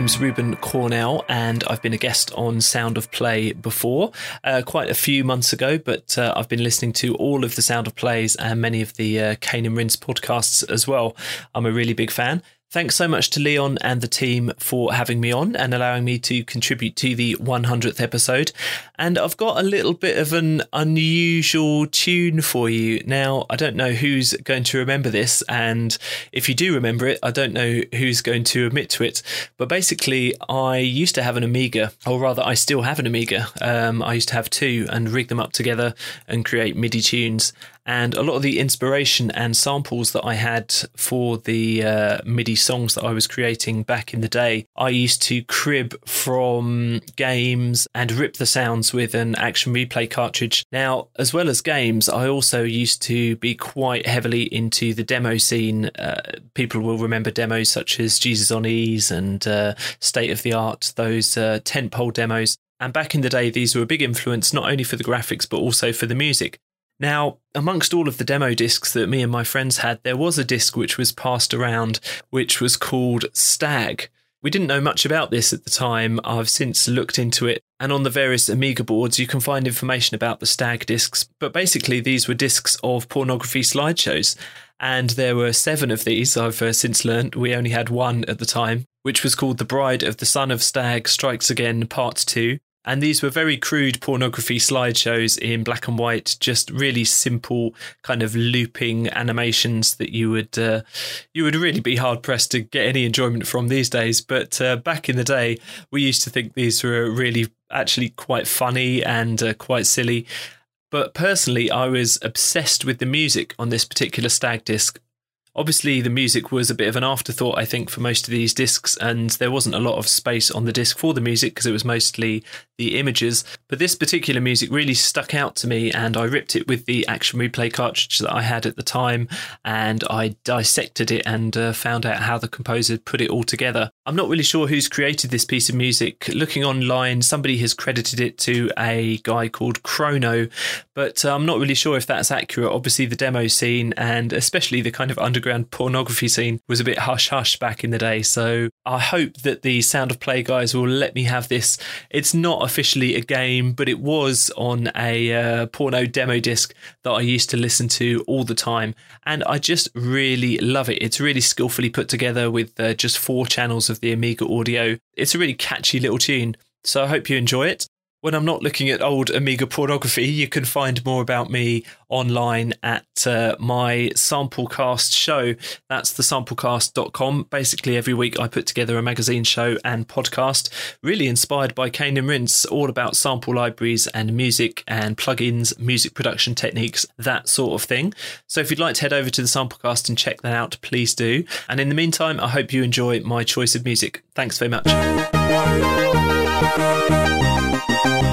Name's Reuben Cornell, and I've been a guest on Sound of Play before, uh, quite a few months ago. But uh, I've been listening to all of the Sound of Plays and many of the uh, Cane and Rinse podcasts as well. I'm a really big fan. Thanks so much to Leon and the team for having me on and allowing me to contribute to the 100th episode. And I've got a little bit of an unusual tune for you. Now, I don't know who's going to remember this, and if you do remember it, I don't know who's going to admit to it. But basically, I used to have an Amiga, or rather, I still have an Amiga. Um, I used to have two and rig them up together and create MIDI tunes. And a lot of the inspiration and samples that I had for the uh, MIDI songs that I was creating back in the day, I used to crib from games and rip the sounds with an action replay cartridge. Now, as well as games, I also used to be quite heavily into the demo scene. Uh, people will remember demos such as Jesus on E's and uh, State of the Art, those uh, tentpole demos. And back in the day, these were a big influence not only for the graphics but also for the music. Now, amongst all of the demo discs that me and my friends had, there was a disc which was passed around which was called Stag. We didn't know much about this at the time. I've since looked into it, and on the various Amiga boards, you can find information about the Stag discs. But basically, these were discs of pornography slideshows, and there were seven of these. I've uh, since learned we only had one at the time, which was called The Bride of the Son of Stag Strikes Again Part 2. And these were very crude pornography slideshows in black and white, just really simple kind of looping animations that you would uh, you would really be hard pressed to get any enjoyment from these days. But uh, back in the day, we used to think these were really actually quite funny and uh, quite silly. But personally, I was obsessed with the music on this particular stag disc Obviously, the music was a bit of an afterthought, I think, for most of these discs, and there wasn't a lot of space on the disc for the music because it was mostly the images. But this particular music really stuck out to me, and I ripped it with the Action Replay cartridge that I had at the time, and I dissected it and uh, found out how the composer put it all together. I'm not really sure who's created this piece of music. Looking online, somebody has credited it to a guy called Chrono, but uh, I'm not really sure if that's accurate. Obviously, the demo scene and especially the kind of underground pornography scene was a bit hush hush back in the day. So I hope that the Sound of Play guys will let me have this. It's not officially a game, but it was on a uh, porno demo disc that I used to listen to all the time. And I just really love it. It's really skillfully put together with uh, just four channels of the Amiga audio. It's a really catchy little tune. So I hope you enjoy it when I'm not looking at old Amiga pornography, you can find more about me online at uh, my Samplecast show. That's the samplecast.com. Basically, every week I put together a magazine show and podcast, really inspired by Cane and Rinse, all about sample libraries and music and plugins, music production techniques, that sort of thing. So if you'd like to head over to the Samplecast and check that out, please do. And in the meantime, I hope you enjoy my choice of music. Thanks very much. My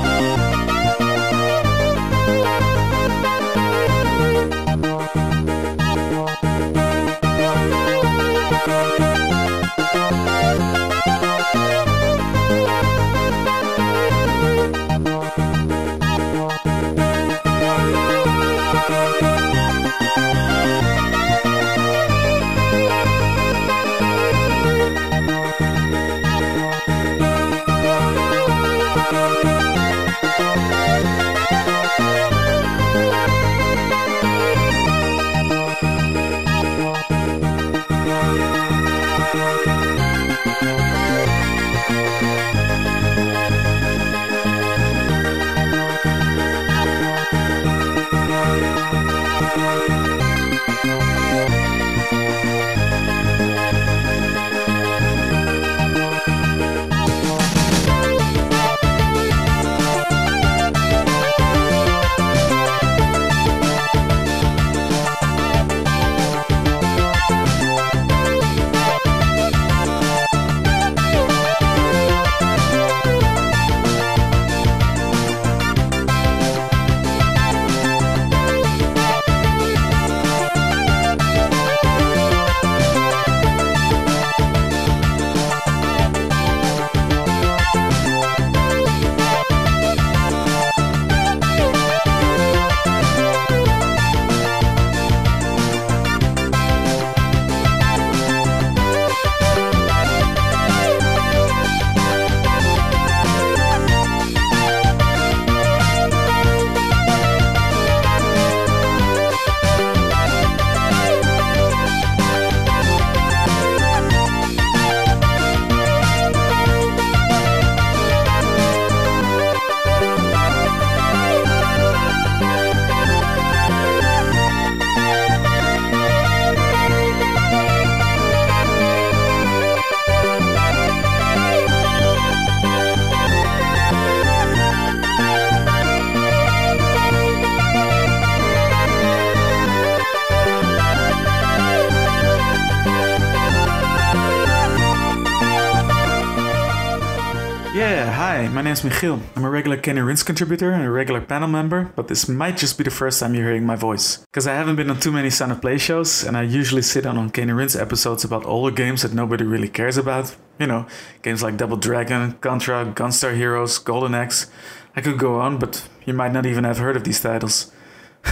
name is Michiel. I'm a regular Cane and Rinse contributor and a regular panel member, but this might just be the first time you're hearing my voice. Because I haven't been on too many Sound of Play shows, and I usually sit on on Cane and Rinse episodes about older games that nobody really cares about. You know, games like Double Dragon, Contra, Gunstar Heroes, Golden Axe. I could go on, but you might not even have heard of these titles.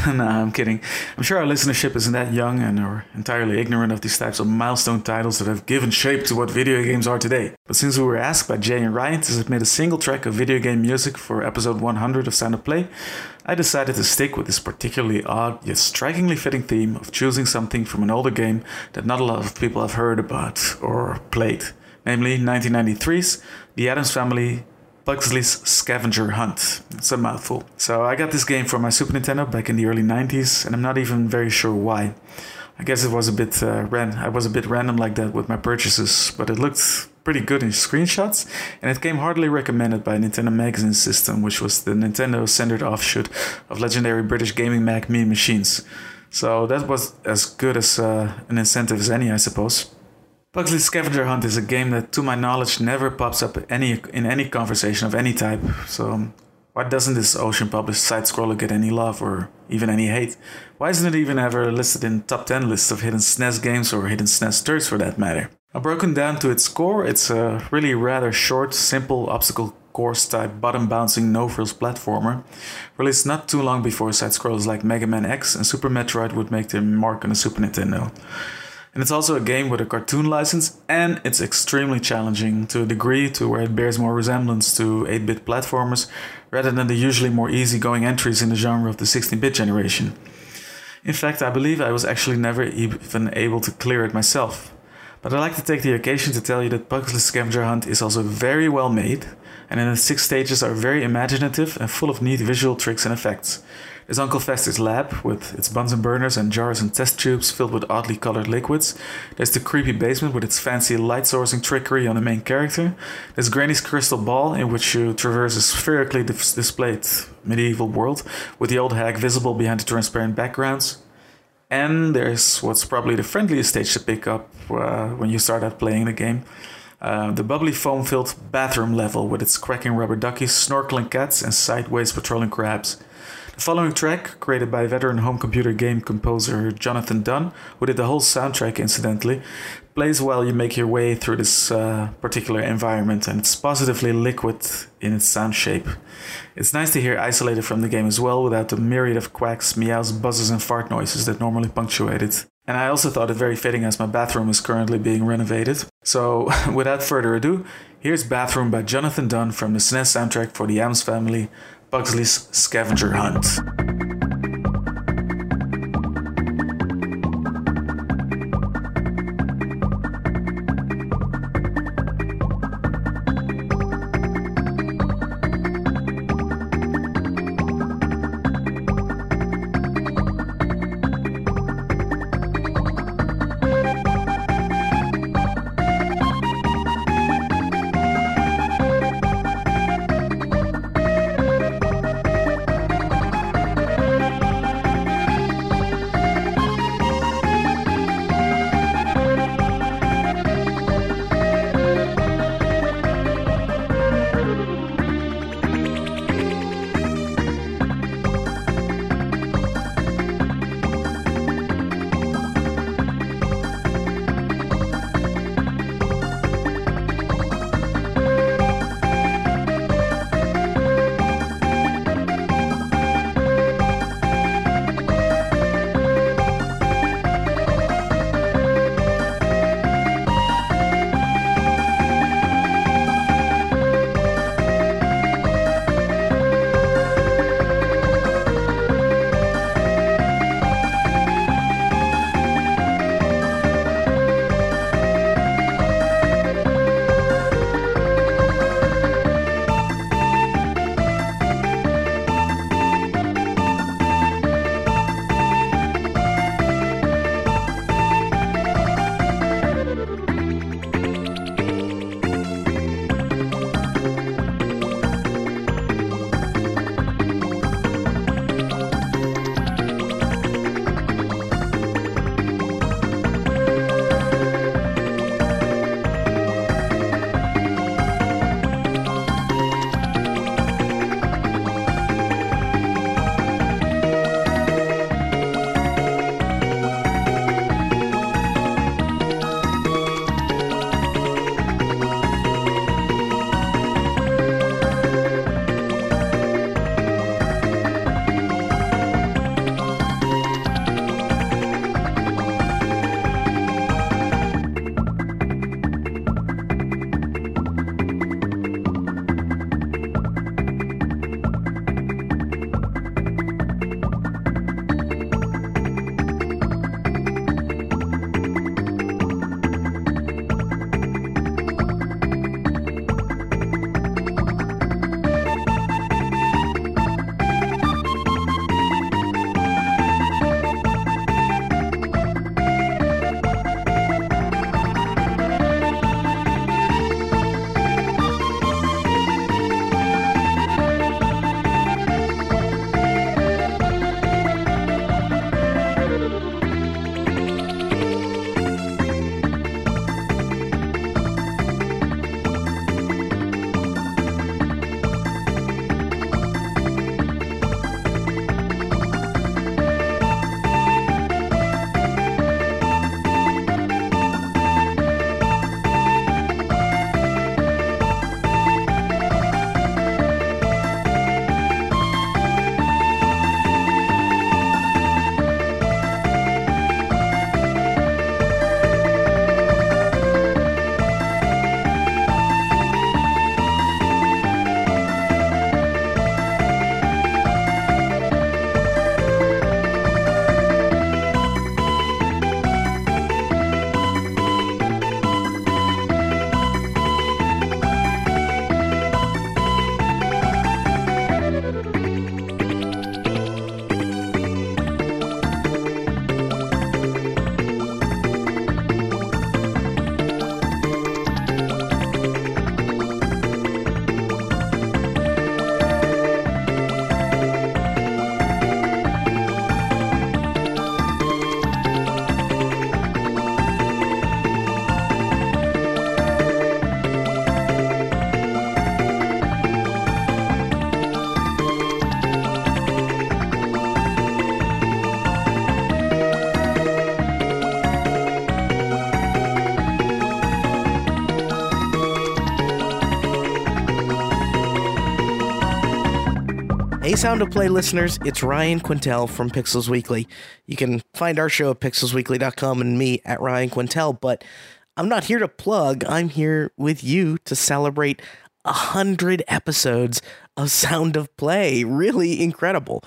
nah, I'm kidding. I'm sure our listenership isn't that young and are entirely ignorant of these types of milestone titles that have given shape to what video games are today. But since we were asked by Jay and Ryan to submit a single track of video game music for episode 100 of Sound of Play, I decided to stick with this particularly odd yet strikingly fitting theme of choosing something from an older game that not a lot of people have heard about or played, namely 1993's The Addams Family Pugsley's Scavenger Hunt. It's a mouthful. So I got this game for my Super Nintendo back in the early 90s, and I'm not even very sure why. I guess it was a bit uh, ran. I was a bit random like that with my purchases, but it looked pretty good in screenshots, and it came hardly recommended by Nintendo Magazine System, which was the Nintendo-centered offshoot of legendary British gaming mag Mean Machines. So that was as good as uh, an incentive as any, I suppose. Pugsley's Scavenger Hunt is a game that, to my knowledge, never pops up any in any conversation of any type. So, why doesn't this Ocean published side scroller get any love or even any hate? Why isn't it even ever listed in top 10 lists of hidden SNES games or hidden SNES turds for that matter? Now, broken down to its core, it's a really rather short, simple obstacle course type bottom bouncing no frills platformer, released not too long before side scrollers like Mega Man X and Super Metroid would make their mark on the Super Nintendo. And it's also a game with a cartoon license, and it's extremely challenging to a degree to where it bears more resemblance to 8 bit platformers rather than the usually more easygoing entries in the genre of the 16 bit generation. In fact, I believe I was actually never even able to clear it myself. But I'd like to take the occasion to tell you that Pugsley's Scavenger Hunt is also very well made, and in its six stages are very imaginative and full of neat visual tricks and effects. There's Uncle Fester's lab with its Bunsen burners and jars and test tubes filled with oddly colored liquids. There's the creepy basement with its fancy light sourcing trickery on the main character. There's Granny's crystal ball in which you traverse a spherically dis- displayed medieval world with the old hag visible behind the transparent backgrounds. And there's what's probably the friendliest stage to pick up uh, when you start out playing the game. Uh, the bubbly foam filled bathroom level with its cracking rubber duckies, snorkeling cats, and sideways patrolling crabs. The following track, created by veteran home computer game composer Jonathan Dunn, who did the whole soundtrack incidentally, plays while you make your way through this uh, particular environment, and it's positively liquid in its sound shape. It's nice to hear isolated from the game as well, without the myriad of quacks, meows, buzzes, and fart noises that normally punctuate it. And I also thought it very fitting as my bathroom is currently being renovated. So, without further ado, here's Bathroom by Jonathan Dunn from the SNES soundtrack for the Addams Family Pugsley's Scavenger Hunt. Sound of Play listeners, it's Ryan Quintal from Pixels Weekly. You can find our show at pixelsweekly.com and me at Ryan Quintal, but I'm not here to plug. I'm here with you to celebrate a hundred episodes of Sound of Play. Really incredible.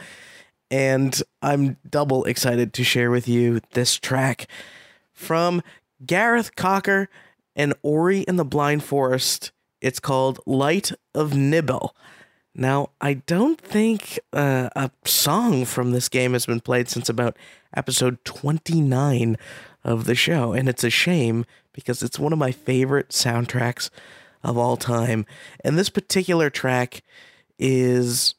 And I'm double excited to share with you this track from Gareth Coker and Ori in the Blind Forest. It's called Light of Nibel. Now, I don't think uh, a song from this game has been played since about episode 29 of the show, and it's a shame because it's one of my favorite soundtracks of all time. And this particular track is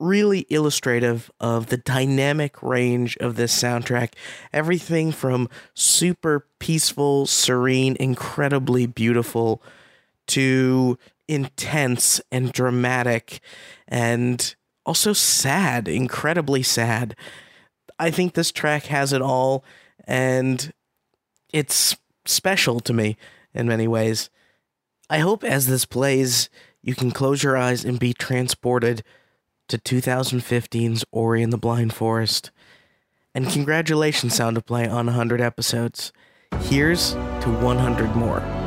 really illustrative of the dynamic range of this soundtrack. Everything from super peaceful, serene, incredibly beautiful to intense and dramatic and also sad, incredibly sad. I think this track has it all and it's special to me in many ways. I hope as this plays, you can close your eyes and be transported to 2015's Ori and the Blind Forest. And congratulations, Sound of Play, on 100 episodes. Here's to 100 more.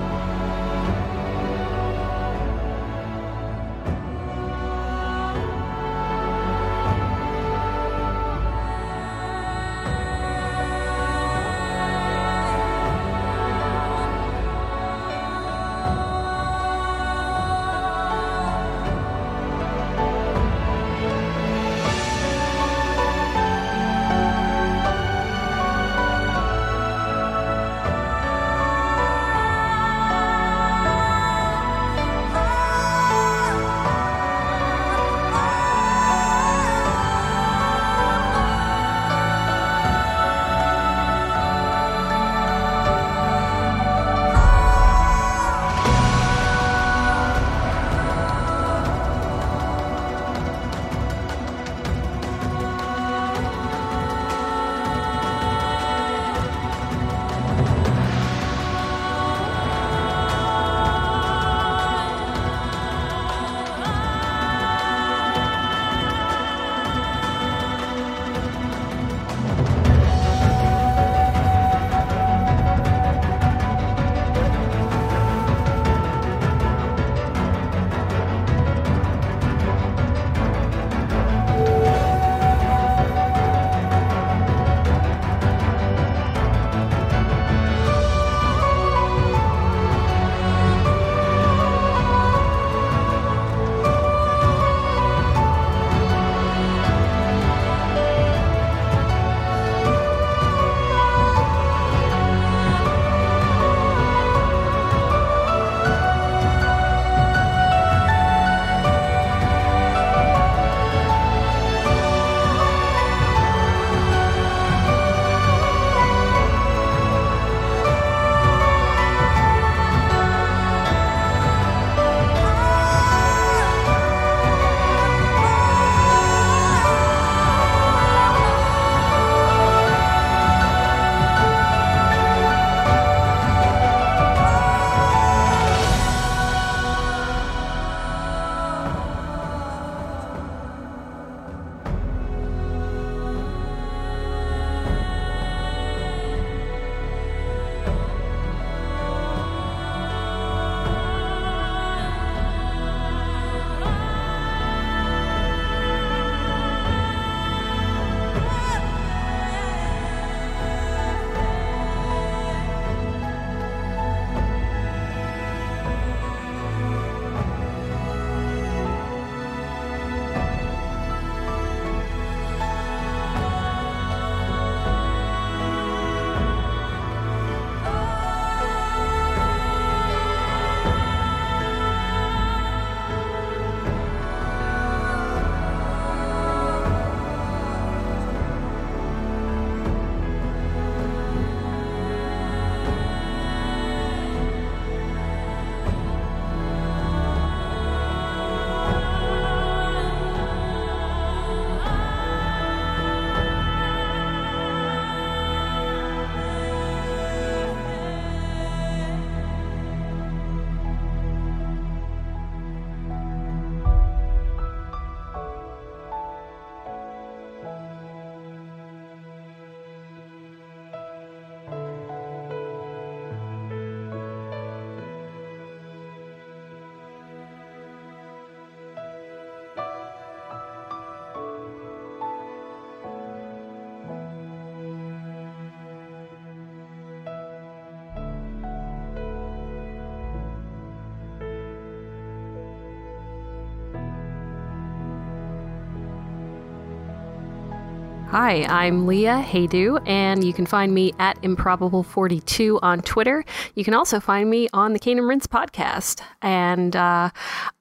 Hi, I'm Leah Haydu, and you can find me at Improbable42 on Twitter. You can also find me on the Cane and Rinse podcast. And uh,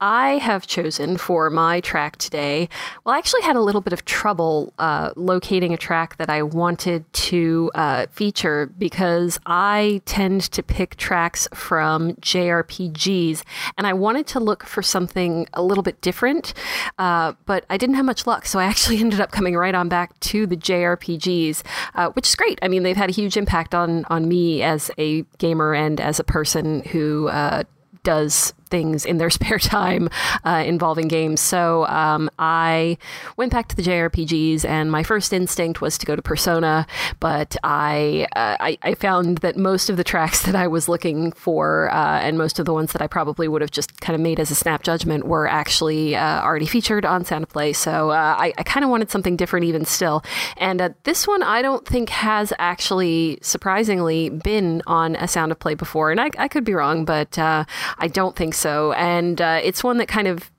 I have chosen for my track today, well, I actually had a little bit of trouble uh, locating a track that I wanted to uh, feature because I tend to pick tracks from JRPGs, and I wanted to look for something a little bit different, uh, but I didn't have much luck, so I actually ended up coming right on back to the JRPGs, uh, which is great. I mean, they've had a huge impact on on me as a gamer and as a person who uh, does things in their spare time uh, involving games. So um, I went back to the JRPGs, and my first instinct was to go to Persona, but I uh, I, I, found that most of the tracks that I was looking for, uh, and most of the ones that I probably would have just kind of made as a snap judgment, were actually uh, already featured on Sound of Play. So uh, I, I kind of wanted something different, even still. And uh, this one I don't think has actually surprisingly been on a Sound of Play before, and I, I could be wrong, but I don't think so so. And uh, it's one that kind of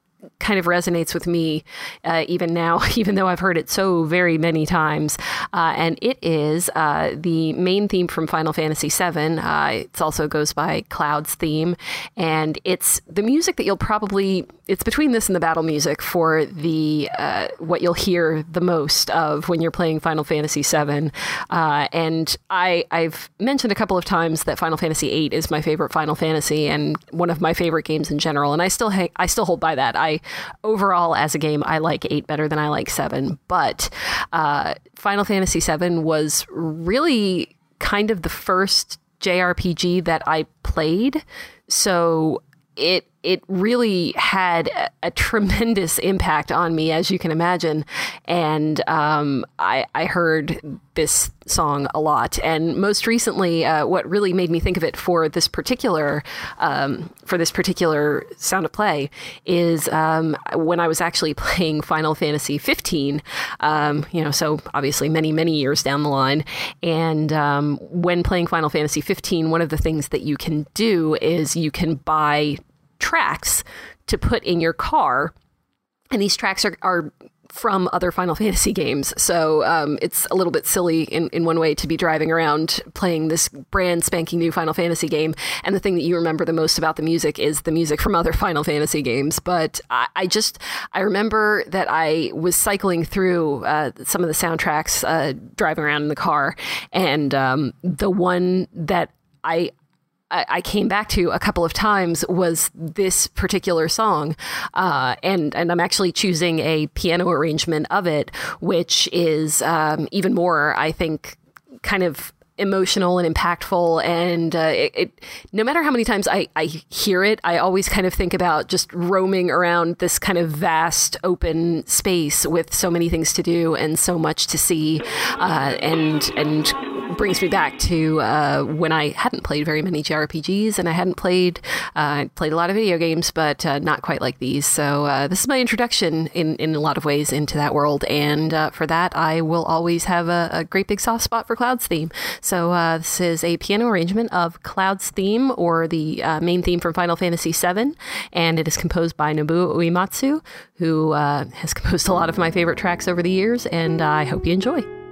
kind of resonates with me uh, even now, even though I've heard it so very many times. Uh, and it is uh, the main theme from Final Fantasy VII. Uh, it also goes by Cloud's theme, and it's the music that you'll probably it's between this and the battle music for the uh, what you'll hear the most of when you're playing Final Fantasy VII. Uh, and I I've mentioned a couple of times that Final Fantasy VIII is my favorite Final Fantasy and one of my favorite games in general. And I still ha- I still hold by that. I overall as a game I like eight better than I like seven, but uh, Final Fantasy VII was really kind of the first JRPG that I played. So it it really had a, a, tremendous impact on me, as you can imagine. And um, I, I, heard this song a lot. And most recently, uh, what really made me think of it for this particular um, for this particular sound of play is um, when I was actually playing Final Fantasy 15. Um, you know, so obviously many many years down the line. And um, when playing Final Fantasy 15, one of the things that you can do is you can buy tracks to put in your car. And these tracks are, are from other Final Fantasy games. So um, it's a little bit silly in, in one way to be driving around playing this brand spanking new Final Fantasy game. And the thing that you remember the most about the music is the music from other Final Fantasy games. But I, I just, I remember that I was cycling through uh, some of the soundtracks uh, driving around in the car. And um, the one that I, I came back to a couple of times was this particular song, uh, and and I'm actually choosing a piano arrangement of it, which is um, even more, I think, kind of emotional and impactful. And uh, it, it, no matter how many times I, I hear it i always kind of think about just roaming around this kind of vast open space with so many things to do and so much to see uh, and and brings me back to uh, when I hadn't played very many JRPGs and I hadn't played uh, played a lot of video games, but uh, not quite like these. So uh, this is my introduction in in a lot of ways into that world, and uh, for that I will always have a, a, great big soft spot for Cloud's theme. So uh, this is a piano arrangement of Cloud's theme or the main theme from Final Fantasy VII, and it is composed by Nobuo Uematsu, who has composed a lot of my favorite tracks over the years, and I hope you enjoy.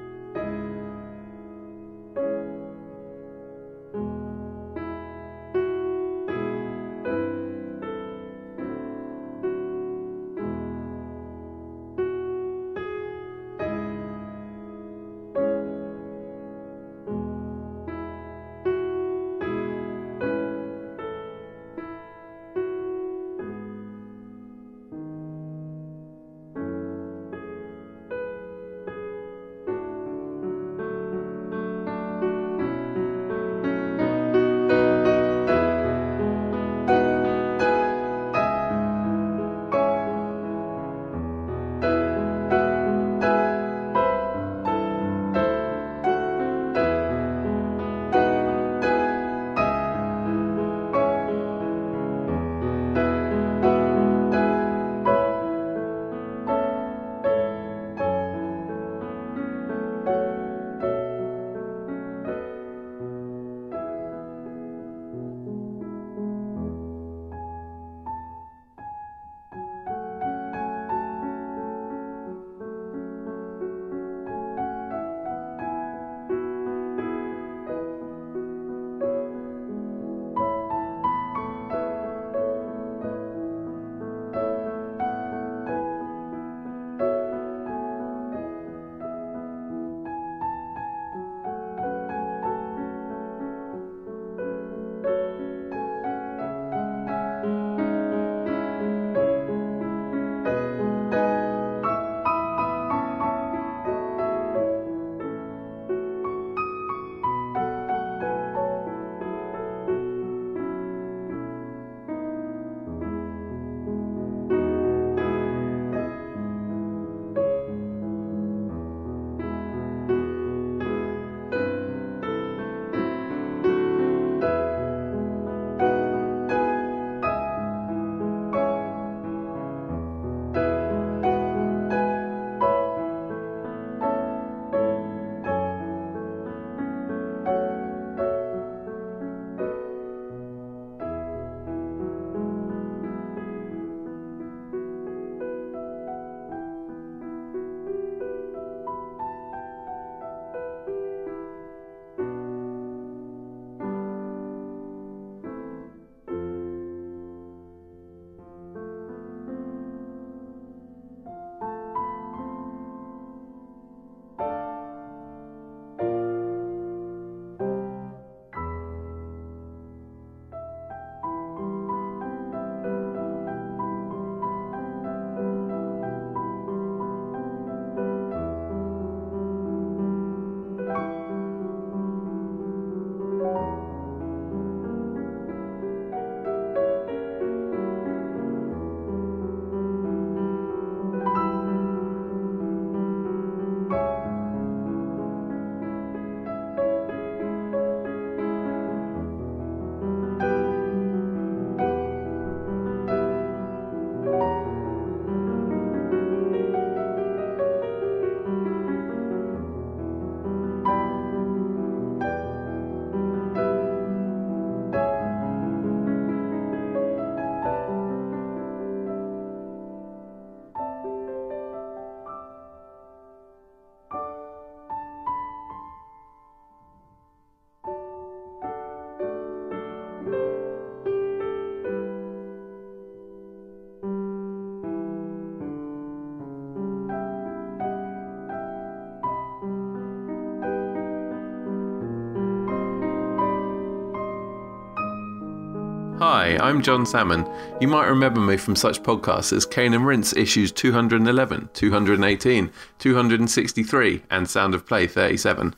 I'm Jon Salmon. You might remember me from such podcasts as Cane and Rinse issues 211, 218, 263, and Sound of Play 37.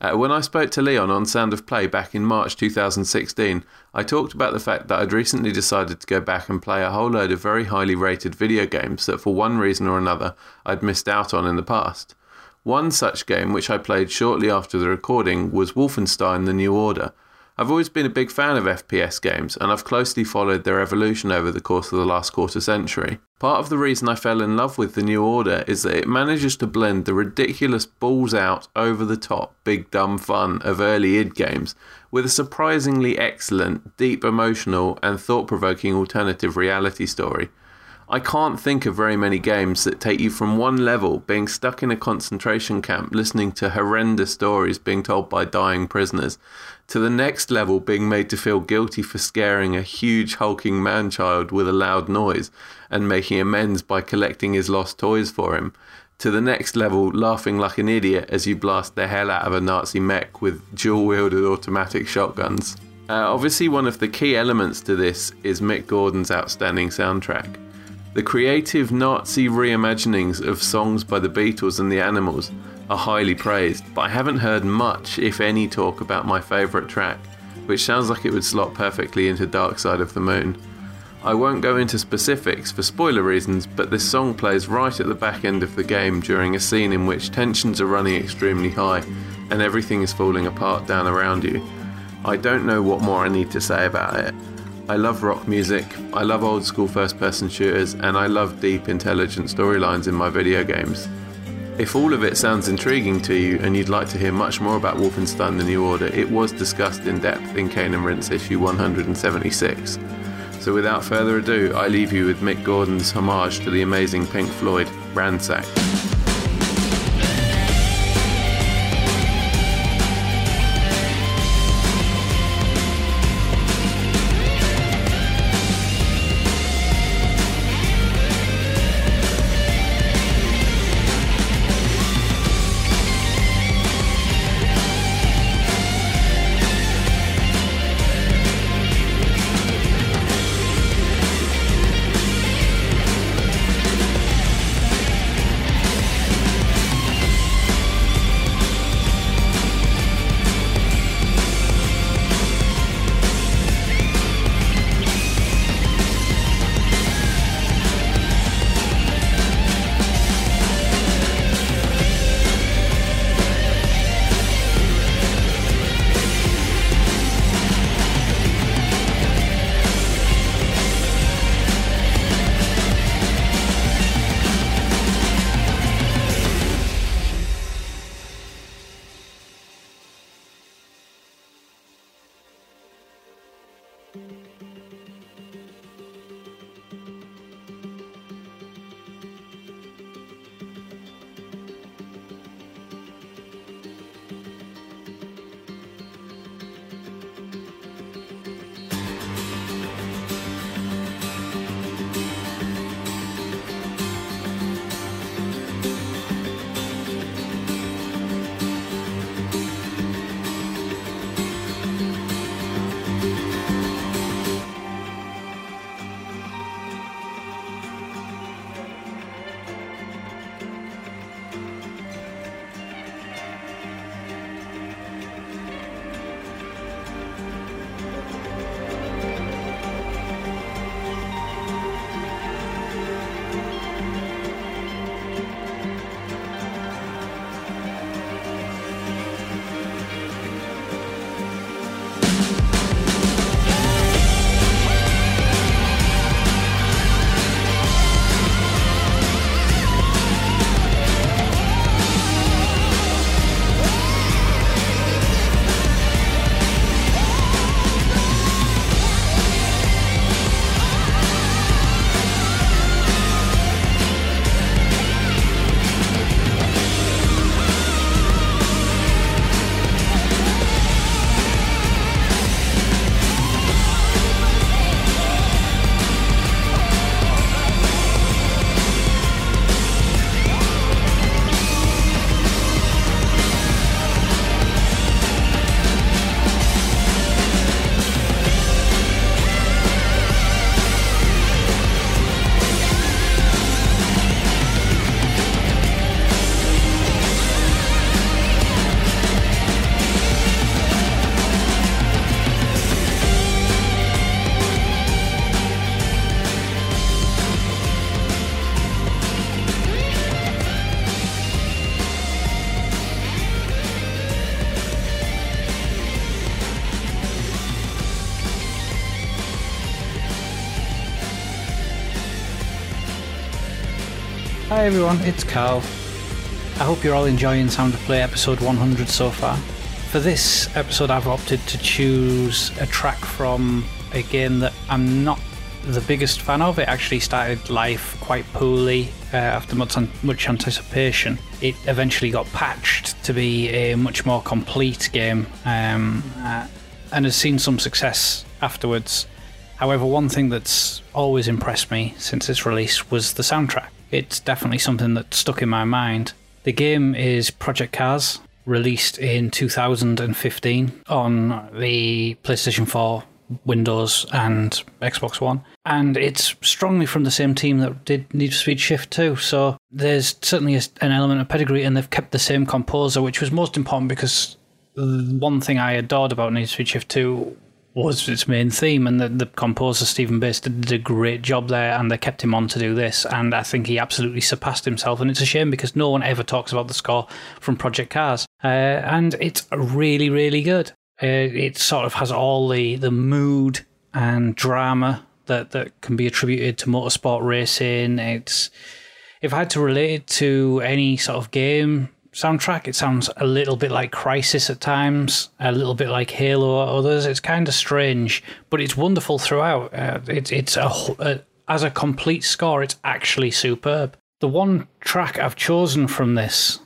Uh, when I spoke to Leon on Sound of Play back in March 2016, I talked about the fact that I'd recently decided to go back and play a whole load of very highly rated video games that, for one reason or another, I'd missed out on in the past. One such game, which I played shortly after the recording, was Wolfenstein The New Order. I've always been a big fan of FPS games, and I've closely followed their evolution over the course of the last quarter century. Part of the reason I fell in love with The New Order is that it manages to blend the ridiculous balls out, over the top, big dumb fun of early id games with a surprisingly excellent, deep emotional, and thought provoking alternative reality story. I can't think of very many games that take you from one level, being stuck in a concentration camp, listening to horrendous stories being told by dying prisoners, to the next level being made to feel guilty for scaring a huge hulking man child with a loud noise and making amends by collecting his lost toys for him, to the next level laughing like an idiot as you blast the hell out of a Nazi mech with dual wielded automatic shotguns. Uh, obviously, one of the key elements to this is Mick Gordon's outstanding soundtrack. The creative Nazi reimaginings of songs by the Beatles and the Animals are highly praised, but I haven't heard much, if any, talk about my favourite track, which sounds like it would slot perfectly into Dark Side of the Moon. I won't go into specifics for spoiler reasons, but this song plays right at the back end of the game during a scene in which tensions are running extremely high and everything is falling apart down around you. I don't know what more I need to say about it. I love rock music, I love old school first person shooters, and I love deep, intelligent storylines in my video games. If all of it sounds intriguing to you and you'd like to hear much more about Wolfenstein The New Order, it was discussed in depth in Cane and Rinse issue 176. So without further ado, I leave you with Mick Gordon's homage to the amazing Pink Floyd, Ransack. Everyone, it's Karl. I hope you're all enjoying Sound of Play episode 100 so far. For this episode, I've opted to choose a track from a game that I'm not the biggest fan of. It actually started life quite poorly uh, after much, much anticipation. It eventually got patched to be a much more complete game um, uh, and has seen some success afterwards. However, one thing that's always impressed me since its release was the soundtrack. It's definitely something that stuck in my mind. The game is Project Cars, released in 2015 on the PlayStation 4, Windows, and Xbox One. And it's strongly from the same team that did Need for Speed Shift 2. So there's certainly an element of pedigree, and they've kept the same composer, which was most important because one thing I adored about Need for Speed Shift 2 was its main theme, and the, the composer Stephen Baysted did a great job there, and they kept him on to do this, and I think he absolutely surpassed himself, and it's a shame because no one ever talks about the score from Project Cars, uh, and it's really, really good. Uh, it sort of has all the the mood and drama that that can be attributed to motorsport racing. It's if I had to relate it to any sort of game soundtrack. It sounds a little bit like Crysis at times, a little bit like Halo or others. It's kind of strange, but it's wonderful throughout. Uh, it, it's a, a, as a complete score, it's actually superb. The one track I've chosen from this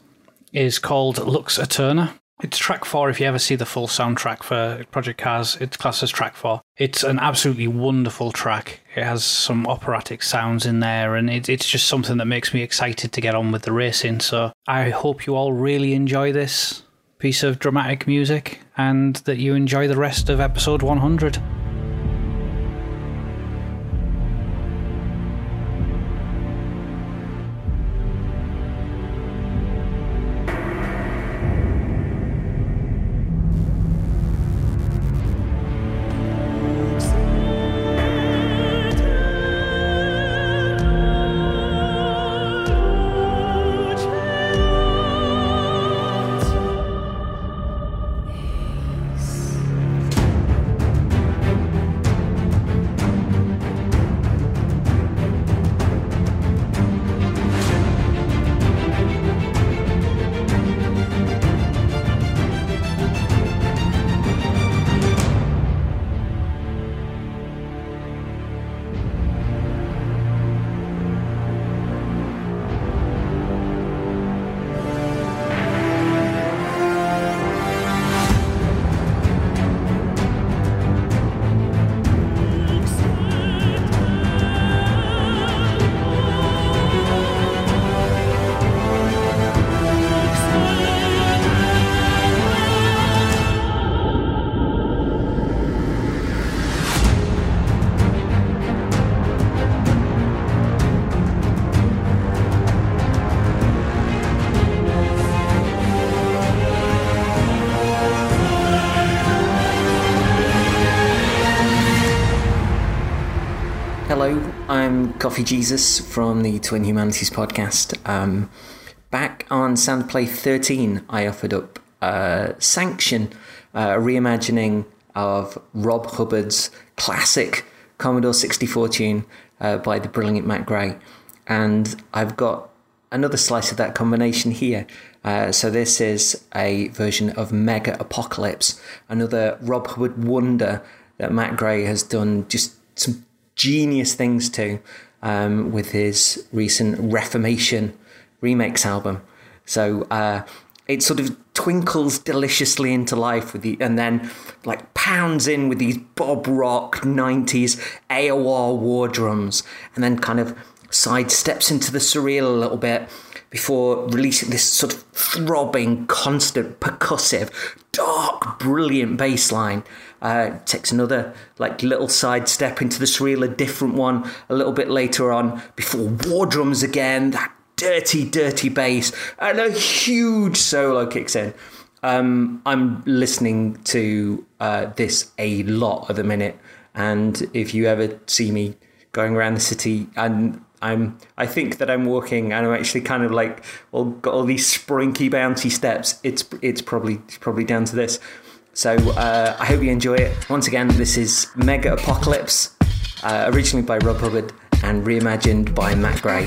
is called Lux Aeterna. It's track four. If you ever see the full soundtrack for Project Cars, it's classed as track four. It's an absolutely wonderful track. It has some operatic sounds in there, and it, it's just something that makes me excited to get on with the racing. So I hope you all really enjoy this piece of dramatic music and that you enjoy the rest of episode 100. Coffee Jesus from the Twin Humanities podcast. Um, back on Sound Play 13, I offered up uh, Sanction, a reimagining of Rob Hubbard's classic Commodore 64 tune uh, by the brilliant Matt Gray. And I've got another slice of that combination here. Uh, so this is a version of Mega Apocalypse, another Rob Hubbard wonder that Matt Gray has done just some genius things to um, with his recent Reformation remix album. So uh, it sort of twinkles deliciously into life with the, and then like pounds in with these Bob Rock 90s AOR war drums, and then kind of sidesteps into the surreal a little bit before releasing this sort of throbbing, constant, percussive, dark, brilliant bass line. Uh, takes another like little side step into the surreal, a different one a little bit later on before war drums again, that dirty, dirty bass, and a huge solo kicks in. Um, I'm listening to uh, this a lot at the minute, and if you ever see me going around the city and I'm I think that I'm walking and I'm actually kind of like all got all these sprinky bouncy steps. It's it's probably probably down to this. So uh, I hope you enjoy it. Once again, this is Mega Apocalypse, uh, originally by Rob Hubbard and reimagined by Matt Gray.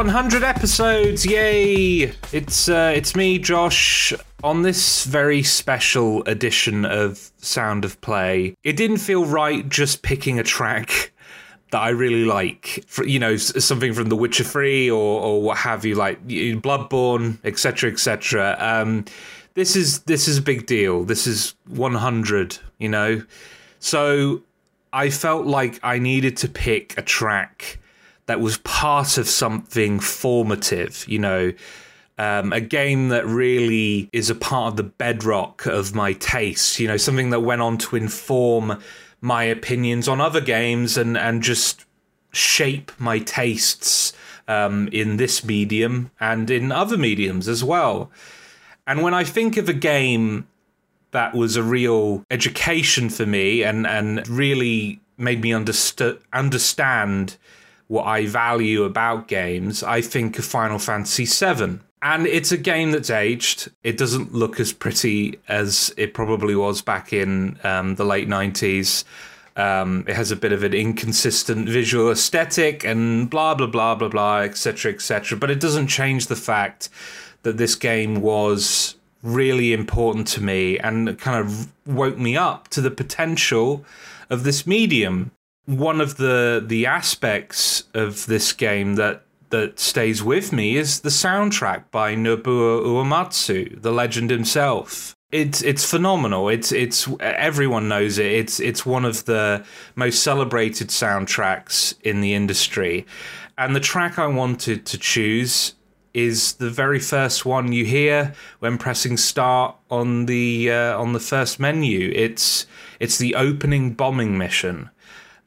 100 episodes! Yay! It's uh, it's me, Josh. On this very special edition of Sound of Play, it didn't feel right just picking a track that I really like. You know, something from The Witcher 3 or or what have you, like Bloodborne, etc., etc. Um, this is this is a big deal. This is 100. You know, so I felt like I needed to pick a track that was part of something formative, you know, um, a game that really is a part of the bedrock of my tastes, you know, something that went on to inform my opinions on other games and, and just shape my tastes um, in this medium and in other mediums as well. And when I think of a game that was a real education for me and, and really made me understu- understand what I value about games, I think of Final Fantasy VII. And it's a game that's aged. It doesn't look as pretty as it probably was back in um, the late 90s. Um, it has a bit of an inconsistent visual aesthetic and blah, blah, blah, blah, blah, etc., etc. But it doesn't change the fact that this game was really important to me and kind of woke me up to the potential of this medium one of the the aspects of this game that that stays with me is the soundtrack by Nobuo Uematsu, the legend himself. It's it's phenomenal. It's it's everyone knows it. It's it's one of the most celebrated soundtracks in the industry. And the track I wanted to choose is the very first one you hear when pressing start on the uh, on the first menu. It's it's the opening bombing mission.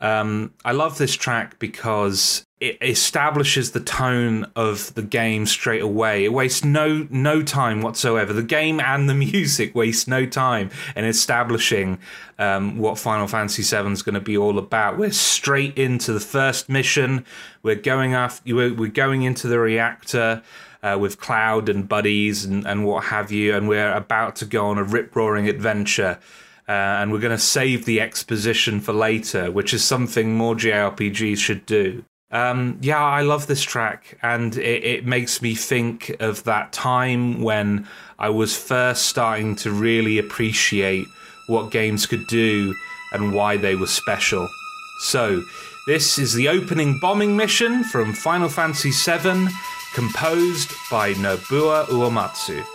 Um, I love this track because it establishes the tone of the game straight away. It wastes no no time whatsoever. The game and the music waste no time in establishing um, what Final Fantasy VII is going to be all about. We're straight into the first mission. We're going after. We're, we're going into the reactor. Uh, with Cloud and buddies and, and what have you, and we're about to go on a rip roaring adventure uh, and we're going to save the exposition for later, which is something more JRPGs should do. Um, yeah, I love this track, and it, it makes me think of that time when I was first starting to really appreciate what games could do and why they were special. So, this is the opening bombing mission from Final Fantasy VII, composed by Nobuo Uematsu.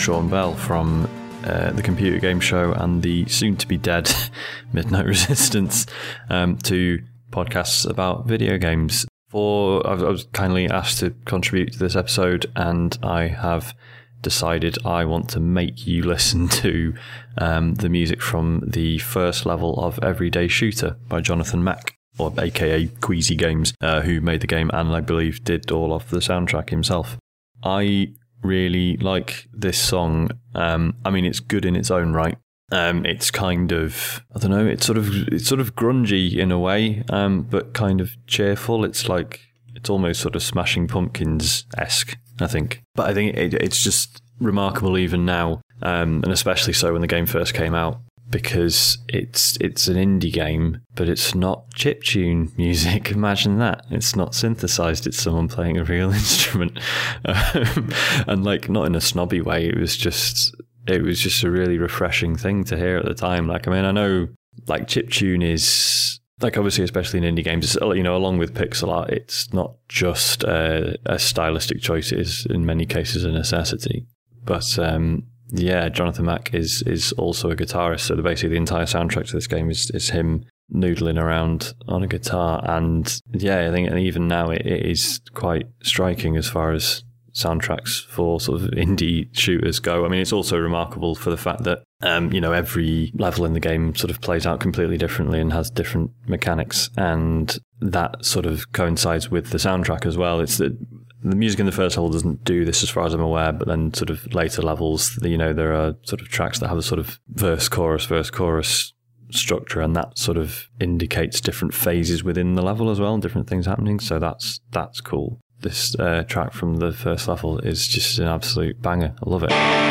Sean Bell from uh, the Computer Game Show and the soon to be dead Midnight Resistance, um, two podcasts about video games. For I was kindly asked to contribute to this episode, and I have decided I want to make you listen to um, the music from the first level of Everyday Shooter by Jonathan Mak, or aka Queasy Games, uh, who made the game and I believe did all of the soundtrack himself. I really like this song. Um, I mean, it's good in its own right. Um, it's kind of I don't know. It's sort of it's sort of grungy in a way, um, but kind of cheerful. It's like it's almost sort of Smashing Pumpkins esque. I think, but I think it, it's just remarkable even now, um, and especially so when the game first came out because it's it's an indie game, but it's not chip tune music. Imagine that. It's not synthesized. It's someone playing a real instrument, um, and like not in a snobby way. It was just it was just a really refreshing thing to hear at the time. Like I mean, I know like chip tune is like obviously especially in indie games you know along with pixel art it's not just a, a stylistic choice it is in many cases a necessity but um, yeah, Jonathan Mak is is also a guitarist. So basically, the entire soundtrack to this game is is him noodling around on a guitar. And yeah, I think and even now it, it is quite striking as far as soundtracks for sort of indie shooters go. I mean, it's also remarkable for the fact that um, you know every level in the game sort of plays out completely differently and has different mechanics, and that sort of coincides with the soundtrack as well. It's that the music in the first level doesn't do this as far as I'm aware, but then sort of later levels, you know, there are sort of tracks that have a sort of verse, chorus, verse, chorus structure, and that sort of indicates different phases within the level as well, and different things happening. So that's that's cool. This uh, track from the first level is just an absolute banger. I love it.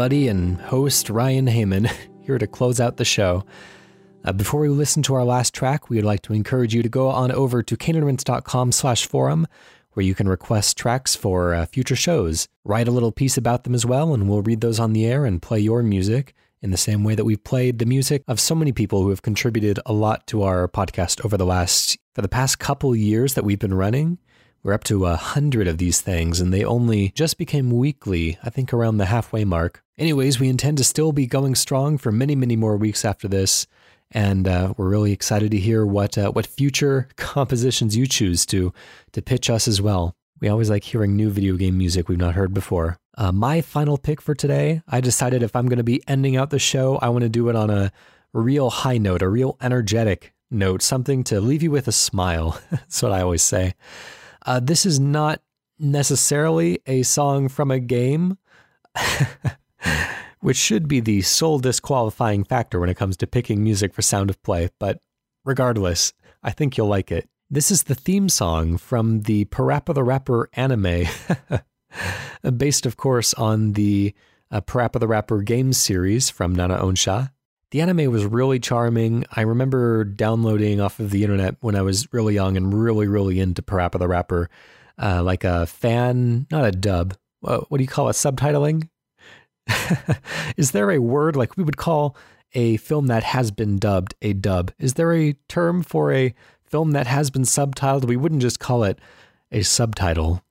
Buddy and host Ryan Hamann, here to close out the show. Uh, before we listen to our last track, we would like to encourage you to go on over to caneandrinse.com slash forum, where you can request tracks for uh, future shows. Write a little piece about them as well, and we'll read those on the air and play your music in the same way that we've played the music of so many people who have contributed a lot to our podcast over the last, for the past couple years that we've been running. We're up to a hundred of these things, and they only just became weekly, I think around the halfway mark. Anyways, we intend to still be going strong for many, many more weeks after this, and uh, we're really excited to hear what uh, what future compositions you choose to to pitch us as well. We always like hearing new video game music we've not heard before. Uh, my final pick for today, I decided if I'm going to be ending out the show, I want to do it on a real high note, a real energetic note, something to leave you with a smile. That's what I always say. Uh, this is not necessarily a song from a game, which should be the sole disqualifying factor when it comes to picking music for Sound of Play, but regardless, I think you'll like it. This is the theme song from the Parappa the Rapper anime, based, of course, on the uh, Parappa the Rapper game series from NanaOn-Sha. The anime was really charming. I remember downloading off of the internet when I was really young and really, really into Parappa the Rapper, uh, like a fan, not a dub. Uh, what do you call it? Subtitling? Is there a word like we would call a film that has been dubbed a dub? Is there a term for a film that has been subtitled? We wouldn't just call it a subtitle.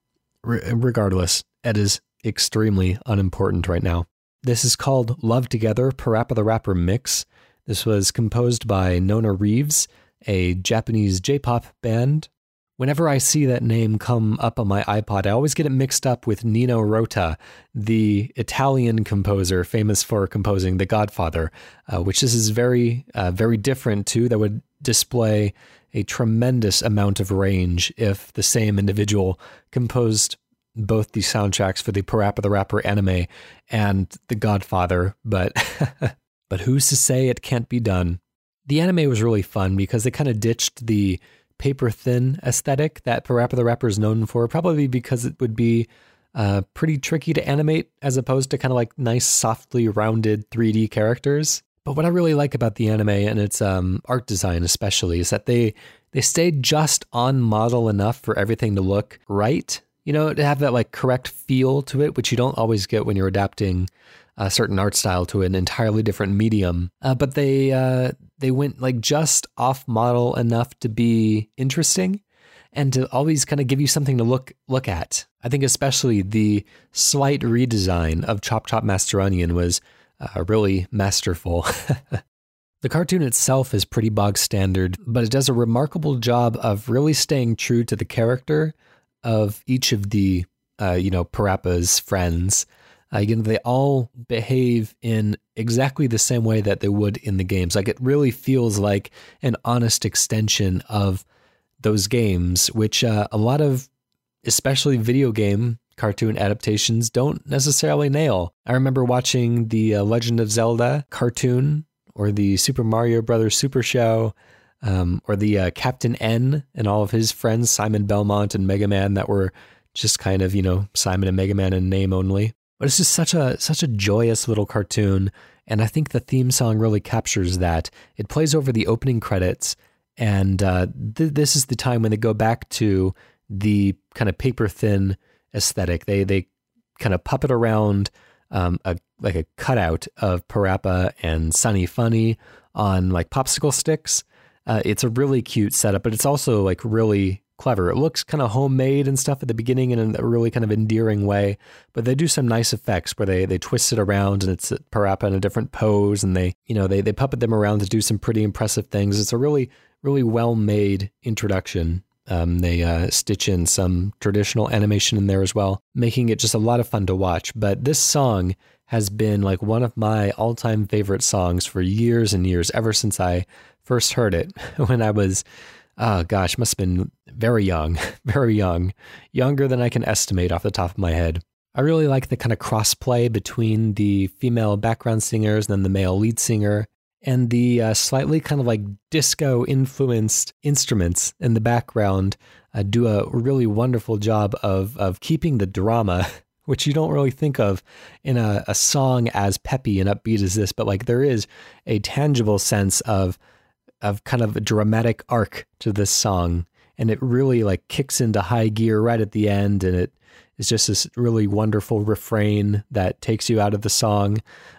regardless, it is extremely unimportant right now. This is called Love Together Parappa the Rapper Mix. This was composed by Nona Reeves, a Japanese J pop band. Whenever I see that name come up on my iPod, I always get it mixed up with Nino Rota, the Italian composer famous for composing The Godfather, uh, which this is very, uh, very different too. That would display a tremendous amount of range if the same individual composed both the soundtracks for the Parappa the Rapper anime and The Godfather, but but who's to say it can't be done? The anime was really fun because they kind of ditched the paper thin aesthetic that Parappa the Rapper is known for, probably because it would be uh, pretty tricky to animate as opposed to kind of like nice, softly rounded 3D characters. But what I really like about the anime and its um, art design, especially, is that they they stayed just on model enough for everything to look right you know, to have that like correct feel to it, which you don't always get when you're adapting a certain art style to an entirely different medium. Uh, but they uh, they went like just off model enough to be interesting and to always kind of give you something to look look at. I think especially the slight redesign of Chop Chop Master Onion was uh, really masterful. the cartoon itself is pretty bog standard, but it does a remarkable job of really staying true to the character of each of the uh, you know Parappa's friends, know they all behave in exactly the same way that they would in the games. Like it really feels like an honest extension of those games, which uh, a lot of especially video game cartoon adaptations don't necessarily nail. I remember watching the uh, Legend of Zelda cartoon or the Super Mario Brothers Super Show um, or the uh, Captain N and all of his friends, Simon Belmont and Mega Man, that were just kind of you know Simon and Mega Man in name only. But it's just such a such a joyous little cartoon, and I think the theme song really captures that. It plays over the opening credits, and uh, th- this is the time when they go back to the kind of paper thin aesthetic. They they kind of puppet around um, a like a cutout of Parappa and Sunny Funny on like popsicle sticks uh, it's a really cute setup, but it's also like really clever. It looks kind of homemade and stuff at the beginning in a really kind of endearing way, but they do some nice effects where they they twist it around and it's Parappa in a different pose and they, you know, they they puppet them around to do some pretty impressive things. It's a really really well made introduction. Um, they uh, stitch in some traditional animation in there as well, making it just a lot of fun to watch. But this song has been like one of my all time favorite songs for years and years, ever since I first heard it when I was, oh gosh, must have been very young, very young, younger than I can estimate off the top of my head. I really like the kind of crossplay between the female background singers and then the male lead singer, and the uh, slightly kind of like disco influenced instruments in the background uh, do a really wonderful job of of keeping the drama which you don't really think of in a, a song as peppy and upbeat as this, but like there is a tangible sense of of kind of a dramatic arc to this song. And it really like kicks into high gear right at the end and it is just this really wonderful refrain that takes you out of the song.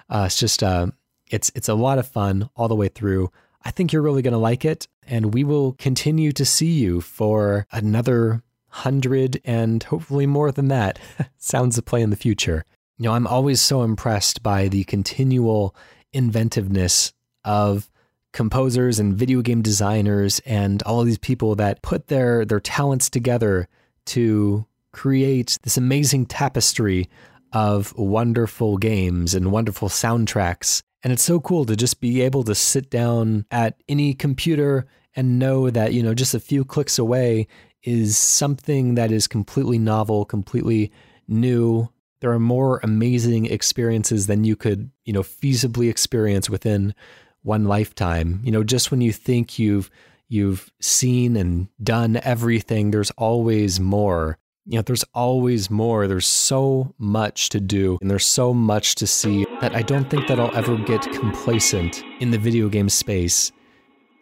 Uh, it's just uh, it's it's a lot of fun all the way through. I think you're really going to like it, and we will continue to see you for another hundred and hopefully more than that sounds of play in the future. You know, I'm always so impressed by the continual inventiveness of composers and video game designers and all these people that put their their talents together to create this amazing tapestry of wonderful games and wonderful soundtracks. And it's so cool to just be able to sit down at any computer and know that, you know, just a few clicks away is something that is completely novel, completely new. There are more amazing experiences than you could, you know, feasibly experience within one lifetime. You know, just when you think you've you've seen and done everything, there's always more. You know, there's always more. There's so much to do and there's so much to see that I don't think that I'll ever get complacent in the video game space.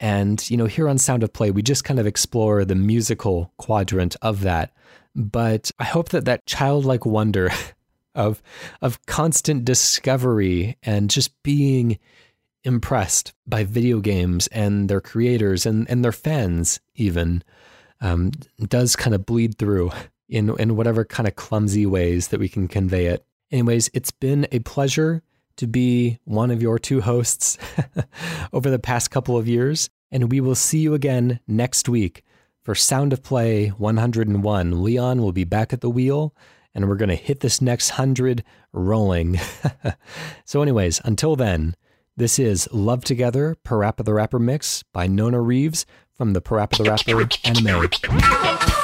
And, you know, here on Sound of Play, we just kind of explore the musical quadrant of that. But I hope that that childlike wonder of, of constant discovery and just being impressed by video games and their creators and, and their fans, even, um, does kind of bleed through in, in whatever kind of clumsy ways that we can convey it. Anyways, it's been a pleasure to be one of your two hosts over the past couple of years. And we will see you again next week for Sound of Play 101. Leon will be back at the wheel, and we're going to hit this next 100 rolling. so, anyways, until then, this is Love Together Parappa the Rapper Mix by Nona Reeves from the Parappa the Rapper anime.